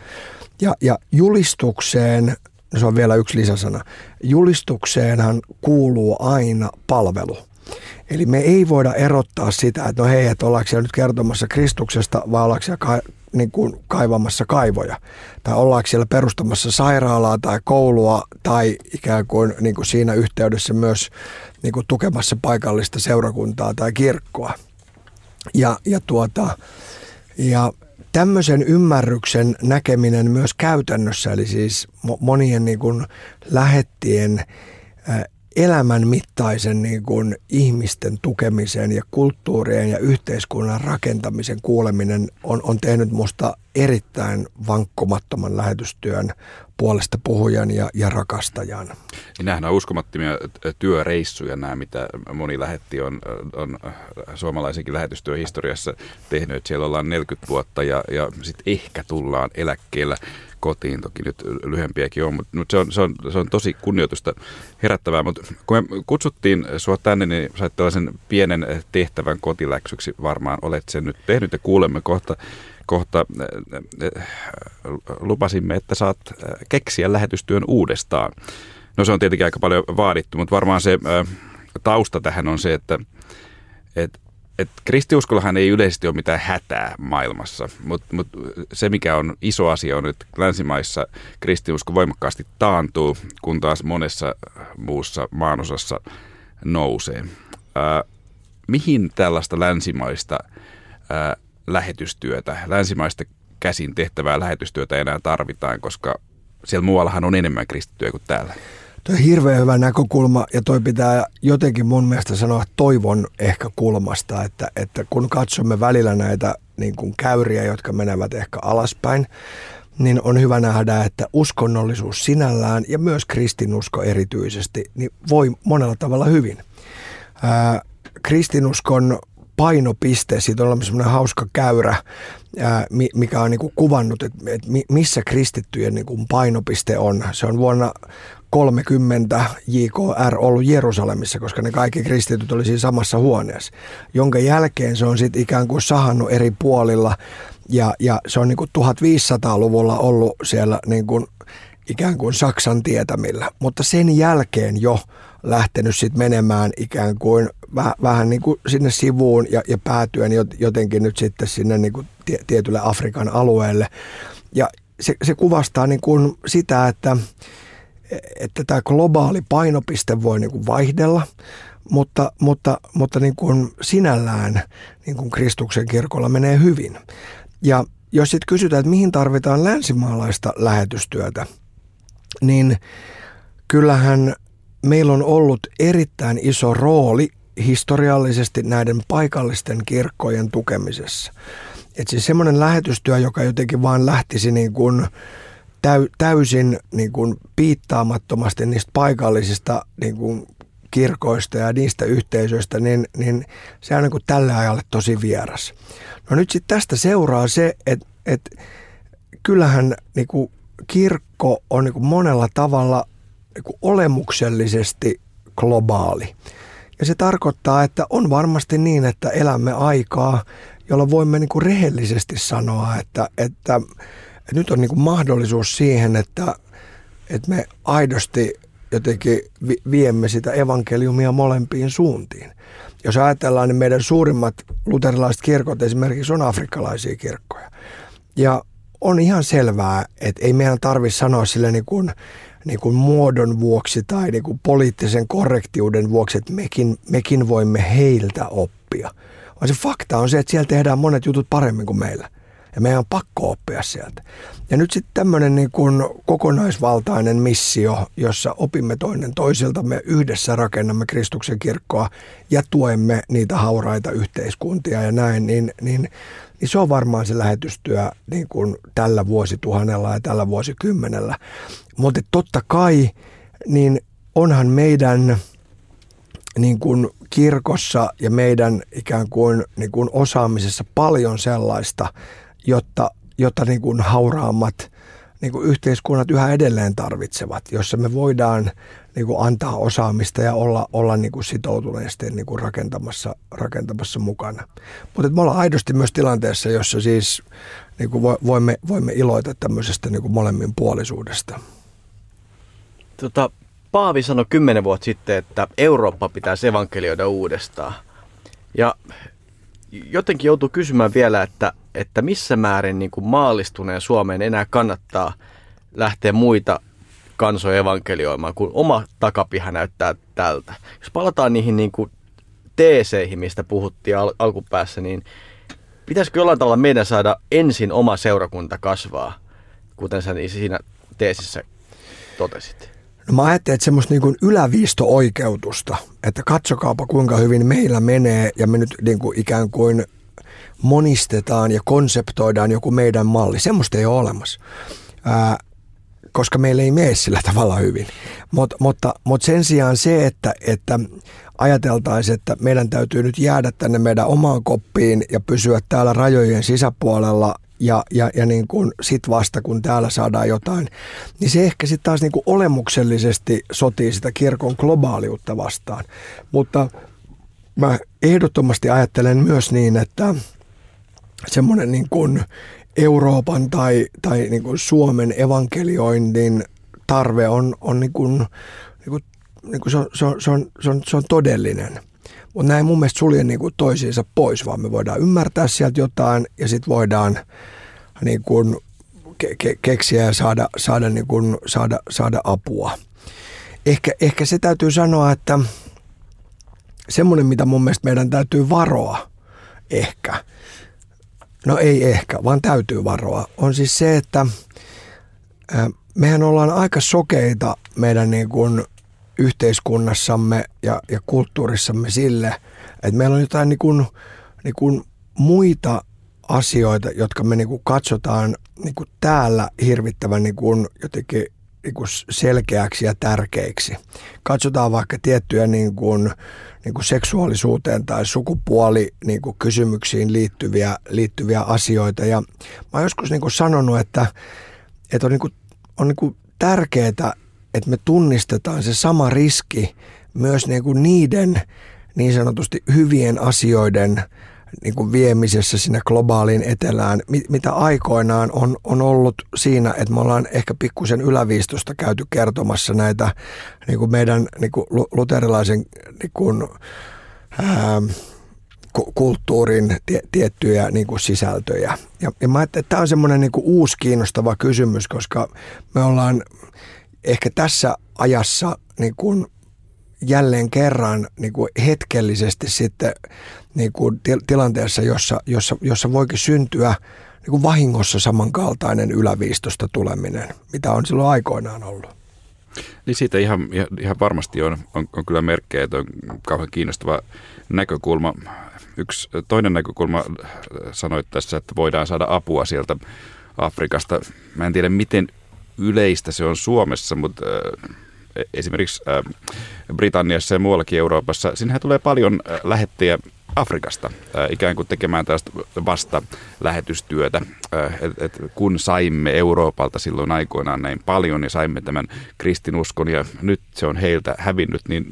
Ja, ja julistukseen se on vielä yksi lisäsana. Julistukseenhan kuuluu aina palvelu. Eli me ei voida erottaa sitä, että no hei, että ollaanko siellä nyt kertomassa Kristuksesta vai ollaanko siellä niin kuin kaivamassa kaivoja? Tai ollaanko siellä perustamassa sairaalaa tai koulua tai ikään kuin, niin kuin siinä yhteydessä myös niin kuin tukemassa paikallista seurakuntaa tai kirkkoa? Ja, ja, tuota, ja tämmöisen ymmärryksen näkeminen myös käytännössä, eli siis monien niin kuin lähettien elämän mittaisen niin kuin ihmisten tukemisen ja kulttuurien ja yhteiskunnan rakentamisen kuuleminen on, on tehnyt musta erittäin vankkumattoman lähetystyön puolesta puhujan ja, ja rakastajan.
Niin nämähän on uskomattomia työreissuja nämä, mitä moni lähetti on, on suomalaisenkin lähetystyön historiassa tehnyt. Siellä ollaan 40 vuotta ja, ja sitten ehkä tullaan eläkkeellä kotiin. Toki nyt lyhempiäkin on, mutta, se, on, se, on, se on tosi kunnioitusta herättävää. Mutta kun me kutsuttiin sinua tänne, niin sait tällaisen pienen tehtävän kotiläksyksi varmaan. Olet sen nyt tehnyt ja kuulemme kohta kohta lupasimme, että saat keksiä lähetystyön uudestaan. No se on tietenkin aika paljon vaadittu, mutta varmaan se tausta tähän on se, että, että et kristiuskollahan ei yleisesti ole mitään hätää maailmassa, mutta mut se mikä on iso asia on, että länsimaissa kristiusko voimakkaasti taantuu, kun taas monessa muussa maanosassa nousee. Ää, mihin tällaista länsimaista ää, lähetystyötä, länsimaista käsin tehtävää lähetystyötä enää tarvitaan, koska siellä muuallahan on enemmän kristittyjä kuin täällä?
Tuo on hirveän hyvä näkökulma ja toi pitää jotenkin mun mielestä sanoa toivon ehkä kulmasta, että, että kun katsomme välillä näitä niin kuin käyriä, jotka menevät ehkä alaspäin, niin on hyvä nähdä, että uskonnollisuus sinällään ja myös kristinusko erityisesti niin voi monella tavalla hyvin. Ää, kristinuskon painopiste, siitä on olemassa semmoinen hauska käyrä, mikä on niin kuin kuvannut, että, missä kristittyjen niin kuin painopiste on. Se on vuonna 30 JKR ollut Jerusalemissa, koska ne kaikki kristityt oli siinä samassa huoneessa, jonka jälkeen se on sitten ikään kuin sahannut eri puolilla ja, ja se on niin kuin 1500-luvulla ollut siellä niin kuin ikään kuin Saksan tietämillä, mutta sen jälkeen jo lähtenyt sitten menemään ikään kuin vähän, vähän niin kuin sinne sivuun ja, ja päätyen jotenkin nyt sitten sinne niin kuin tietylle Afrikan alueelle. Ja se, se kuvastaa niin kuin sitä, että että tämä globaali painopiste voi niin kuin vaihdella, mutta, mutta, mutta niin kuin sinällään niin kuin Kristuksen kirkolla menee hyvin. Ja jos sitten kysytään, että mihin tarvitaan länsimaalaista lähetystyötä, niin kyllähän meillä on ollut erittäin iso rooli historiallisesti näiden paikallisten kirkkojen tukemisessa. Että siis semmoinen lähetystyö, joka jotenkin vaan lähtisi niin kuin täy, täysin niin kuin piittaamattomasti niistä paikallisista niin kuin kirkoista ja niistä yhteisöistä, niin, niin se on niin kuin tälle ajalle tosi vieras. No nyt sitten tästä seuraa se, että, että kyllähän niin kuin kirkko on niin monella tavalla niin olemuksellisesti globaali. Ja se tarkoittaa, että on varmasti niin, että elämme aikaa, jolla voimme niin kuin rehellisesti sanoa, että, että että nyt on niin kuin mahdollisuus siihen, että, että me aidosti jotenkin viemme sitä evankeliumia molempiin suuntiin. Jos ajatellaan, niin meidän suurimmat luterilaiset kirkot esimerkiksi on afrikkalaisia kirkkoja. Ja on ihan selvää, että ei meidän tarvitse sanoa sille niin kuin, niin kuin muodon vuoksi tai niin kuin poliittisen korrektiuden vuoksi, että mekin, mekin voimme heiltä oppia. Vaan se fakta on se, että siellä tehdään monet jutut paremmin kuin meillä ja meidän on pakko oppia sieltä. Ja nyt sitten tämmöinen niin kokonaisvaltainen missio, jossa opimme toinen toisilta, me yhdessä rakennamme Kristuksen kirkkoa ja tuemme niitä hauraita yhteiskuntia ja näin, niin, niin, niin se on varmaan se lähetystyö niin kuin tällä vuosituhannella ja tällä vuosikymmenellä. Mutta totta kai, niin onhan meidän niin kuin kirkossa ja meidän ikään kuin, niin kuin osaamisessa paljon sellaista, jotta, jotta niin kuin hauraammat niin kuin yhteiskunnat yhä edelleen tarvitsevat, jossa me voidaan niin kuin antaa osaamista ja olla, olla niin kuin sitoutuneesti niin kuin rakentamassa, rakentamassa mukana. Mutta me ollaan aidosti myös tilanteessa, jossa siis niin kuin voimme, voimme iloita tämmöisestä niin kuin molemmin puolisuudesta.
Tota, Paavi sanoi kymmenen vuotta sitten, että Eurooppa pitäisi evankelioida uudestaan. Ja jotenkin joutuu kysymään vielä, että että missä määrin niin kuin maallistuneen Suomeen enää kannattaa lähteä muita kansoja evankelioimaan, kun oma takapiha näyttää tältä. Jos palataan niihin niin kuin teeseihin, mistä puhuttiin al- alkupäässä, niin pitäisikö jollain tavalla meidän saada ensin oma seurakunta kasvaa, kuten sä siinä teesissä totesit?
No mä ajattelin, että semmoista niin yläviisto-oikeutusta, että katsokaapa kuinka hyvin meillä menee ja me nyt niin kuin ikään kuin monistetaan ja konseptoidaan joku meidän malli. Semmoista ei ole olemassa. Ää, koska meillä ei mene sillä tavalla hyvin. Mut, mutta, mutta sen sijaan se, että, että ajateltaisiin, että meidän täytyy nyt jäädä tänne meidän omaan koppiin ja pysyä täällä rajojen sisäpuolella ja, ja, ja niin kuin sit vasta kun täällä saadaan jotain, niin se ehkä sitten taas niin kuin olemuksellisesti sotii sitä kirkon globaaliutta vastaan. Mutta mä ehdottomasti ajattelen myös niin, että semmoinen niin kuin Euroopan tai, tai niin kuin Suomen evankelioinnin tarve on, on, niin kuin, niin kuin, niin kuin se, on, se, on, se, on, se, on, se on todellinen. Mutta näin mun mielestä sulje niin kuin toisiinsa pois, vaan me voidaan ymmärtää sieltä jotain ja sitten voidaan niin kuin ke- ke- keksiä ja saada, saada, niin kuin, saada, saada apua. Ehkä, ehkä se täytyy sanoa, että semmoinen, mitä mun mielestä meidän täytyy varoa ehkä, no ei ehkä, vaan täytyy varoa, on siis se, että mehän ollaan aika sokeita meidän niin kuin yhteiskunnassamme ja, ja kulttuurissamme sille, että meillä on jotain niin kuin, niin kuin muita asioita, jotka me niin kuin katsotaan niin kuin täällä hirvittävän niin kuin jotenkin niin selkeäksi ja tärkeiksi. Katsotaan vaikka tiettyjä niin kuin, niin kuin seksuaalisuuteen tai sukupuoli niin kuin kysymyksiin liittyviä, liittyviä asioita. Ja mä oon joskus niin kuin sanonut, että, että on, niin kuin, on niin kuin tärkeää, että me tunnistetaan se sama riski myös niin kuin niiden niin sanotusti hyvien asioiden niin kuin viemisessä sinne globaaliin etelään, mitä aikoinaan on, on ollut siinä, että me ollaan ehkä pikkusen yläviistosta käyty kertomassa näitä niin kuin meidän niin kuin luterilaisen niin kuin, ää, kulttuurin tie, tiettyjä niin kuin sisältöjä. Ja, ja mä että tämä on semmoinen niin uusi kiinnostava kysymys, koska me ollaan ehkä tässä ajassa niin kuin jälleen kerran niin kuin hetkellisesti sitten niin kuin tilanteessa, jossa, jossa, jossa voikin syntyä niin kuin vahingossa samankaltainen yläviistosta tuleminen, mitä on silloin aikoinaan ollut.
Niin siitä ihan, ihan varmasti on, on, on kyllä merkkejä, että on kauhean kiinnostava näkökulma. Yksi toinen näkökulma sanoi tässä, että voidaan saada apua sieltä Afrikasta. Mä en tiedä, miten yleistä se on Suomessa, mutta esimerkiksi Britanniassa ja muuallakin Euroopassa, sinnehän tulee paljon lähettejä Afrikasta ikään kuin tekemään tällaista vasta lähetystyötä. Et, et kun saimme Euroopalta silloin aikoinaan näin paljon ja saimme tämän kristinuskon ja nyt se on heiltä hävinnyt, niin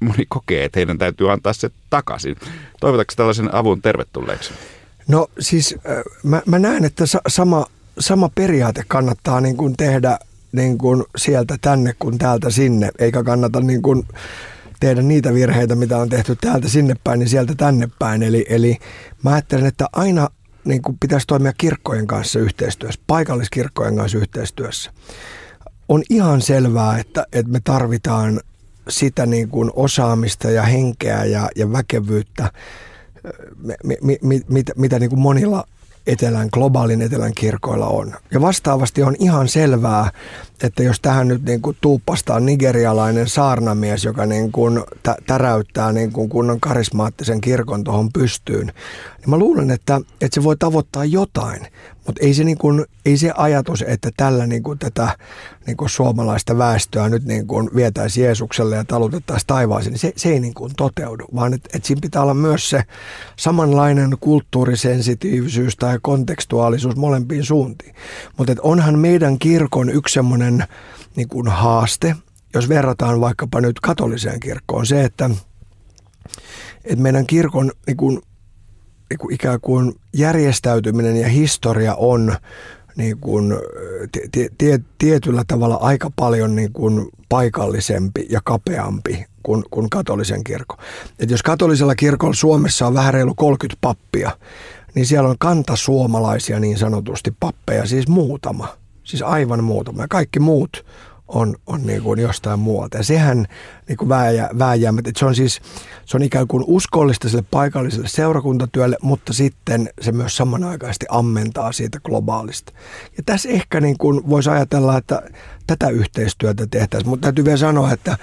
moni kokee, että heidän täytyy antaa se takaisin. Toivotatko tällaisen avun tervetulleeksi?
No siis mä, mä näen, että sa- sama, sama periaate kannattaa niin kuin tehdä niin kuin sieltä tänne kuin täältä sinne, eikä kannata niin kuin tehdä niitä virheitä, mitä on tehty täältä sinne päin, niin sieltä tänne päin. Eli, eli mä ajattelen, että aina niin kuin pitäisi toimia kirkkojen kanssa yhteistyössä, paikalliskirkkojen kanssa yhteistyössä. On ihan selvää, että, että me tarvitaan sitä niin kuin osaamista ja henkeä ja, ja väkevyyttä, mi, mi, mi, mitä, mitä niin kuin monilla etelän, globaalin etelän kirkoilla on. Ja vastaavasti on ihan selvää, että jos tähän nyt niin kuin tuuppastaa nigerialainen saarnamies, joka niin kuin tä- täräyttää niin kuin kunnon karismaattisen kirkon tuohon pystyyn, niin mä luulen, että, että se voi tavoittaa jotain. Mutta ei se, niin kuin, ei se ajatus, että tällä niin kuin tätä niin kuin suomalaista väestöä nyt niin kuin vietäisi Jeesukselle ja talutettaisiin taivaaseen, niin se, se ei niin kuin toteudu, vaan että, että siinä pitää olla myös se samanlainen kulttuurisensitiivisyys tai kontekstuaalisuus molempiin suuntiin. Mutta onhan meidän kirkon yksi semmoinen niin kuin haaste, jos verrataan vaikkapa nyt katoliseen kirkkoon, se, että, että meidän kirkon niin niin kuin ikään kuin järjestäytyminen ja historia on niin kuin, tie, tie, tietyllä tavalla aika paljon niin kuin paikallisempi ja kapeampi kuin, kuin katolisen kirkko. Et jos katolisella kirkolla Suomessa on vähän reilu 30 pappia, niin siellä on kantasuomalaisia niin sanotusti pappeja, siis muutama. Siis aivan muutama. Ja kaikki muut on, on niin kuin jostain muualta. Ja sehän niin kuin vääjä, vääjäämättä, että se on siis se on ikään kuin uskollista sille paikalliselle seurakuntatyölle, mutta sitten se myös samanaikaisesti ammentaa siitä globaalista. Ja tässä ehkä niin kuin voisi ajatella, että tätä yhteistyötä tehtäisiin, mutta täytyy vielä sanoa, että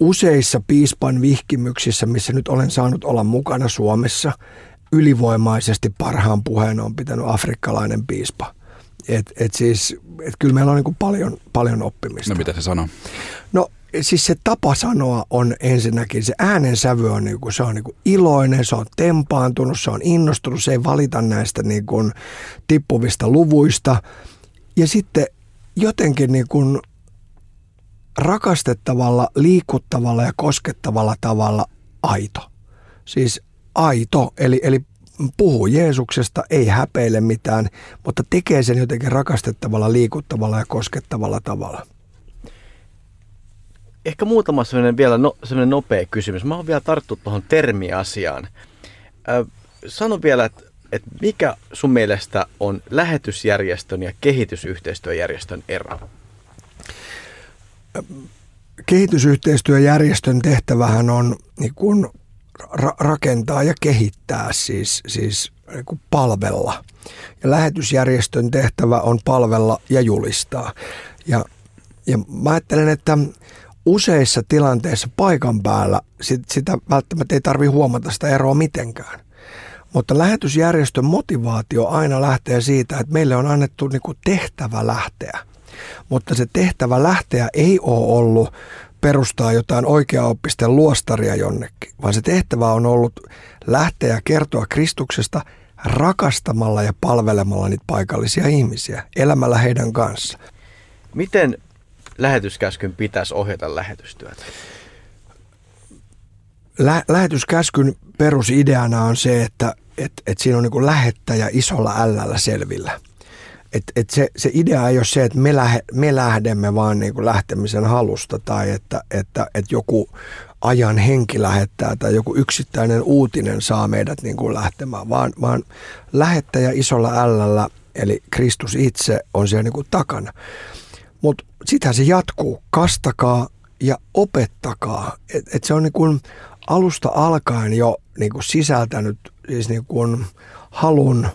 useissa piispan vihkimyksissä, missä nyt olen saanut olla mukana Suomessa, ylivoimaisesti parhaan puheen on pitänyt afrikkalainen piispa. Et, et siis, et kyllä meillä on niin paljon, paljon oppimista.
No mitä se sanoo?
No siis se tapa sanoa on ensinnäkin, se äänensävy on, niin kuin, se on niin kuin iloinen, se on tempaantunut, se on innostunut, se ei valita näistä niin kuin tippuvista luvuista. Ja sitten jotenkin niin kuin rakastettavalla, liikuttavalla ja koskettavalla tavalla aito. Siis aito, eli, eli puhuu Jeesuksesta, ei häpeile mitään, mutta tekee sen jotenkin rakastettavalla, liikuttavalla ja koskettavalla tavalla.
Ehkä muutama sellainen vielä no, sellainen nopea kysymys. Mä oon vielä tarttu tuohon termiasiaan. Äh, sano vielä, että et mikä sun mielestä on lähetysjärjestön ja kehitysyhteistyöjärjestön ero?
Kehitysyhteistyöjärjestön tehtävähän on niin kuin ra- rakentaa ja kehittää, siis, siis niin kuin palvella. Ja lähetysjärjestön tehtävä on palvella ja julistaa. Ja, ja mä ajattelen, että useissa tilanteissa paikan päällä sit, sitä välttämättä ei tarvitse huomata sitä eroa mitenkään. Mutta lähetysjärjestön motivaatio aina lähtee siitä, että meille on annettu niin kuin tehtävä lähteä. Mutta se tehtävä lähteä ei ole ollut perustaa jotain oikeaoppisten luostaria jonnekin, vaan se tehtävä on ollut lähteä ja kertoa Kristuksesta rakastamalla ja palvelemalla niitä paikallisia ihmisiä, elämällä heidän kanssa.
Miten lähetyskäskyn pitäisi ohjata lähetystyötä?
Lä- lähetyskäskyn perusideana on se, että et, et siinä on niin lähettäjä isolla ällällä selvillä. Et, et se, se idea ei ole se, että me, lähe, me lähdemme vaan niin kuin lähtemisen halusta tai että, että, että joku ajan henki lähettää tai joku yksittäinen uutinen saa meidät niin kuin lähtemään, vaan, vaan lähettäjä isolla ällällä, eli Kristus itse on siellä niin kuin takana. Mutta sitähän se jatkuu, kastakaa ja opettakaa. Et, et se on niin kuin alusta alkaen jo niin kuin sisältänyt siis niin kuin halun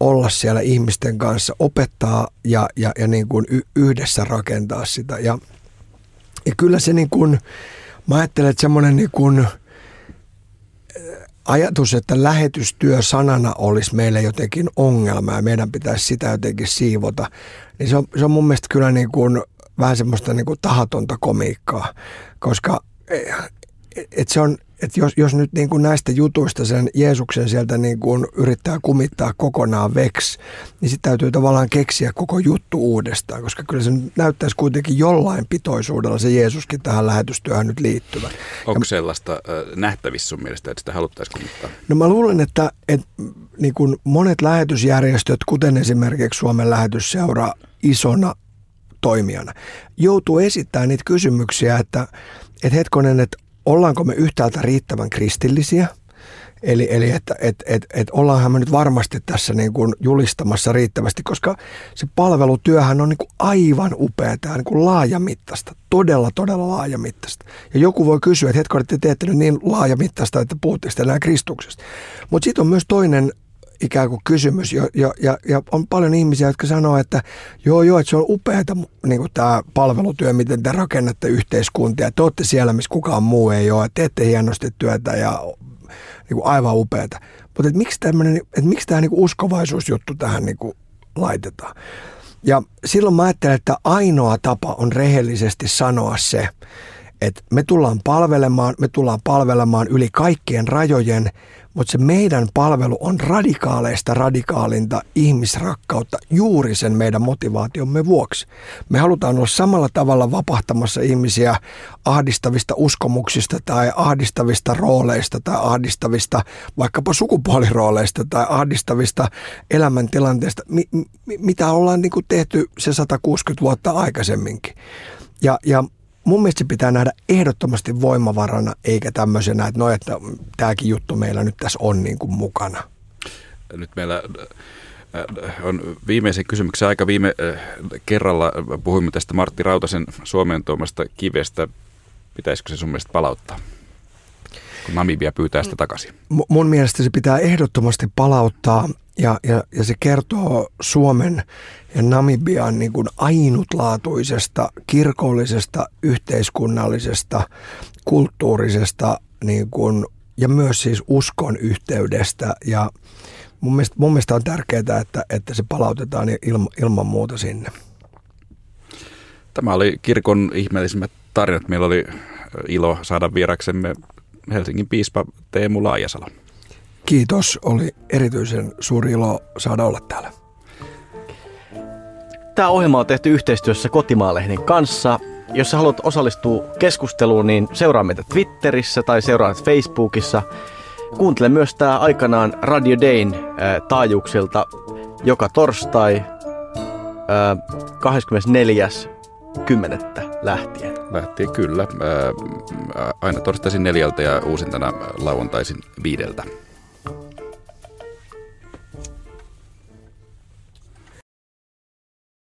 olla siellä ihmisten kanssa, opettaa ja, ja, ja niin kuin yhdessä rakentaa sitä. Ja, ja kyllä se niin kuin, mä ajattelen, että semmoinen niin kuin, ajatus, että lähetystyö sanana olisi meille jotenkin ongelma ja meidän pitäisi sitä jotenkin siivota, niin se on, se on mun mielestä kyllä niin kuin vähän semmoista niin kuin tahatonta komiikkaa, koska et se on, että jos, jos nyt niin kuin näistä jutuista sen Jeesuksen sieltä niin kuin yrittää kumittaa kokonaan veksi, niin sitten täytyy tavallaan keksiä koko juttu uudestaan, koska kyllä se näyttäisi kuitenkin jollain pitoisuudella se Jeesuskin tähän lähetystyöhön nyt liittyvä.
Onko sellaista äh, nähtävissä sun mielestä, että sitä haluttaisiin kumittaa?
No mä luulen, että, että niin kuin monet lähetysjärjestöt, kuten esimerkiksi Suomen lähetysseura isona toimijana, joutuu esittämään niitä kysymyksiä, että, että hetkonen, että ollaanko me yhtäältä riittävän kristillisiä, Eli, eli että et, et, et ollaanhan me nyt varmasti tässä niin kuin julistamassa riittävästi, koska se palvelutyöhän on niin kuin aivan upeaa, niin kuin laajamittaista, todella, todella laajamittaista. Ja joku voi kysyä, että hetken, te teette nyt niin laajamittaista, että puhutte enää Kristuksesta. Mutta sitten on myös toinen ikään kuin kysymys. Ja, ja, ja, ja on paljon ihmisiä, jotka sanoo, että joo, joo, että se on upeaa niin kuin tämä palvelutyö, miten te rakennatte yhteiskuntia. Te olette siellä, missä kukaan muu ei ole. Teette hienosti työtä ja niin kuin aivan upeata. Mutta miksi, tämmönen, että miksi tämä niin kuin uskovaisuusjuttu tähän niin kuin laitetaan? Ja silloin mä ajattelen, että ainoa tapa on rehellisesti sanoa se, että me tullaan palvelemaan, me tullaan palvelemaan yli kaikkien rajojen, mutta se meidän palvelu on radikaaleista radikaalinta ihmisrakkautta juuri sen meidän motivaatiomme vuoksi. Me halutaan olla samalla tavalla vapahtamassa ihmisiä ahdistavista uskomuksista tai ahdistavista rooleista tai ahdistavista vaikkapa sukupuolirooleista tai ahdistavista elämäntilanteista, mi- mi- mitä ollaan niin kuin tehty se 160 vuotta aikaisemminkin. Ja, ja mun mielestä se pitää nähdä ehdottomasti voimavarana, eikä tämmöisenä, että no, että tämäkin juttu meillä nyt tässä on niin kuin mukana.
nyt meillä on viimeisen kysymyksen aika viime kerralla puhuimme tästä Martti Rautasen Suomeen tuomasta kivestä. Pitäisikö se sun mielestä palauttaa? Kun Namibia pyytää sitä takaisin?
Mun mielestä se pitää ehdottomasti palauttaa ja, ja, ja se kertoo Suomen ja Namibian niin kuin ainutlaatuisesta kirkollisesta, yhteiskunnallisesta, kulttuurisesta niin kuin, ja myös siis uskon yhteydestä. Ja mun mielestä, mun mielestä on tärkeää, että, että se palautetaan ilma, ilman muuta sinne.
Tämä oli kirkon ihmeellisimmät tarinat. Meillä oli ilo saada vieraksemme Helsingin piispa Teemu Laajasalo.
Kiitos, oli erityisen suuri ilo saada olla täällä.
Tämä ohjelma on tehty yhteistyössä Kotimaalehden kanssa. Jos sä haluat osallistua keskusteluun, niin seuraa meitä Twitterissä tai seuraa Facebookissa. Kuuntele myös tämä aikanaan Radio Dayn taajuuksilta joka torstai äh, 24 kymmenettä lähtien.
Lähtien kyllä. Aina torstaisin neljältä ja uusintana lauantaisin viideltä.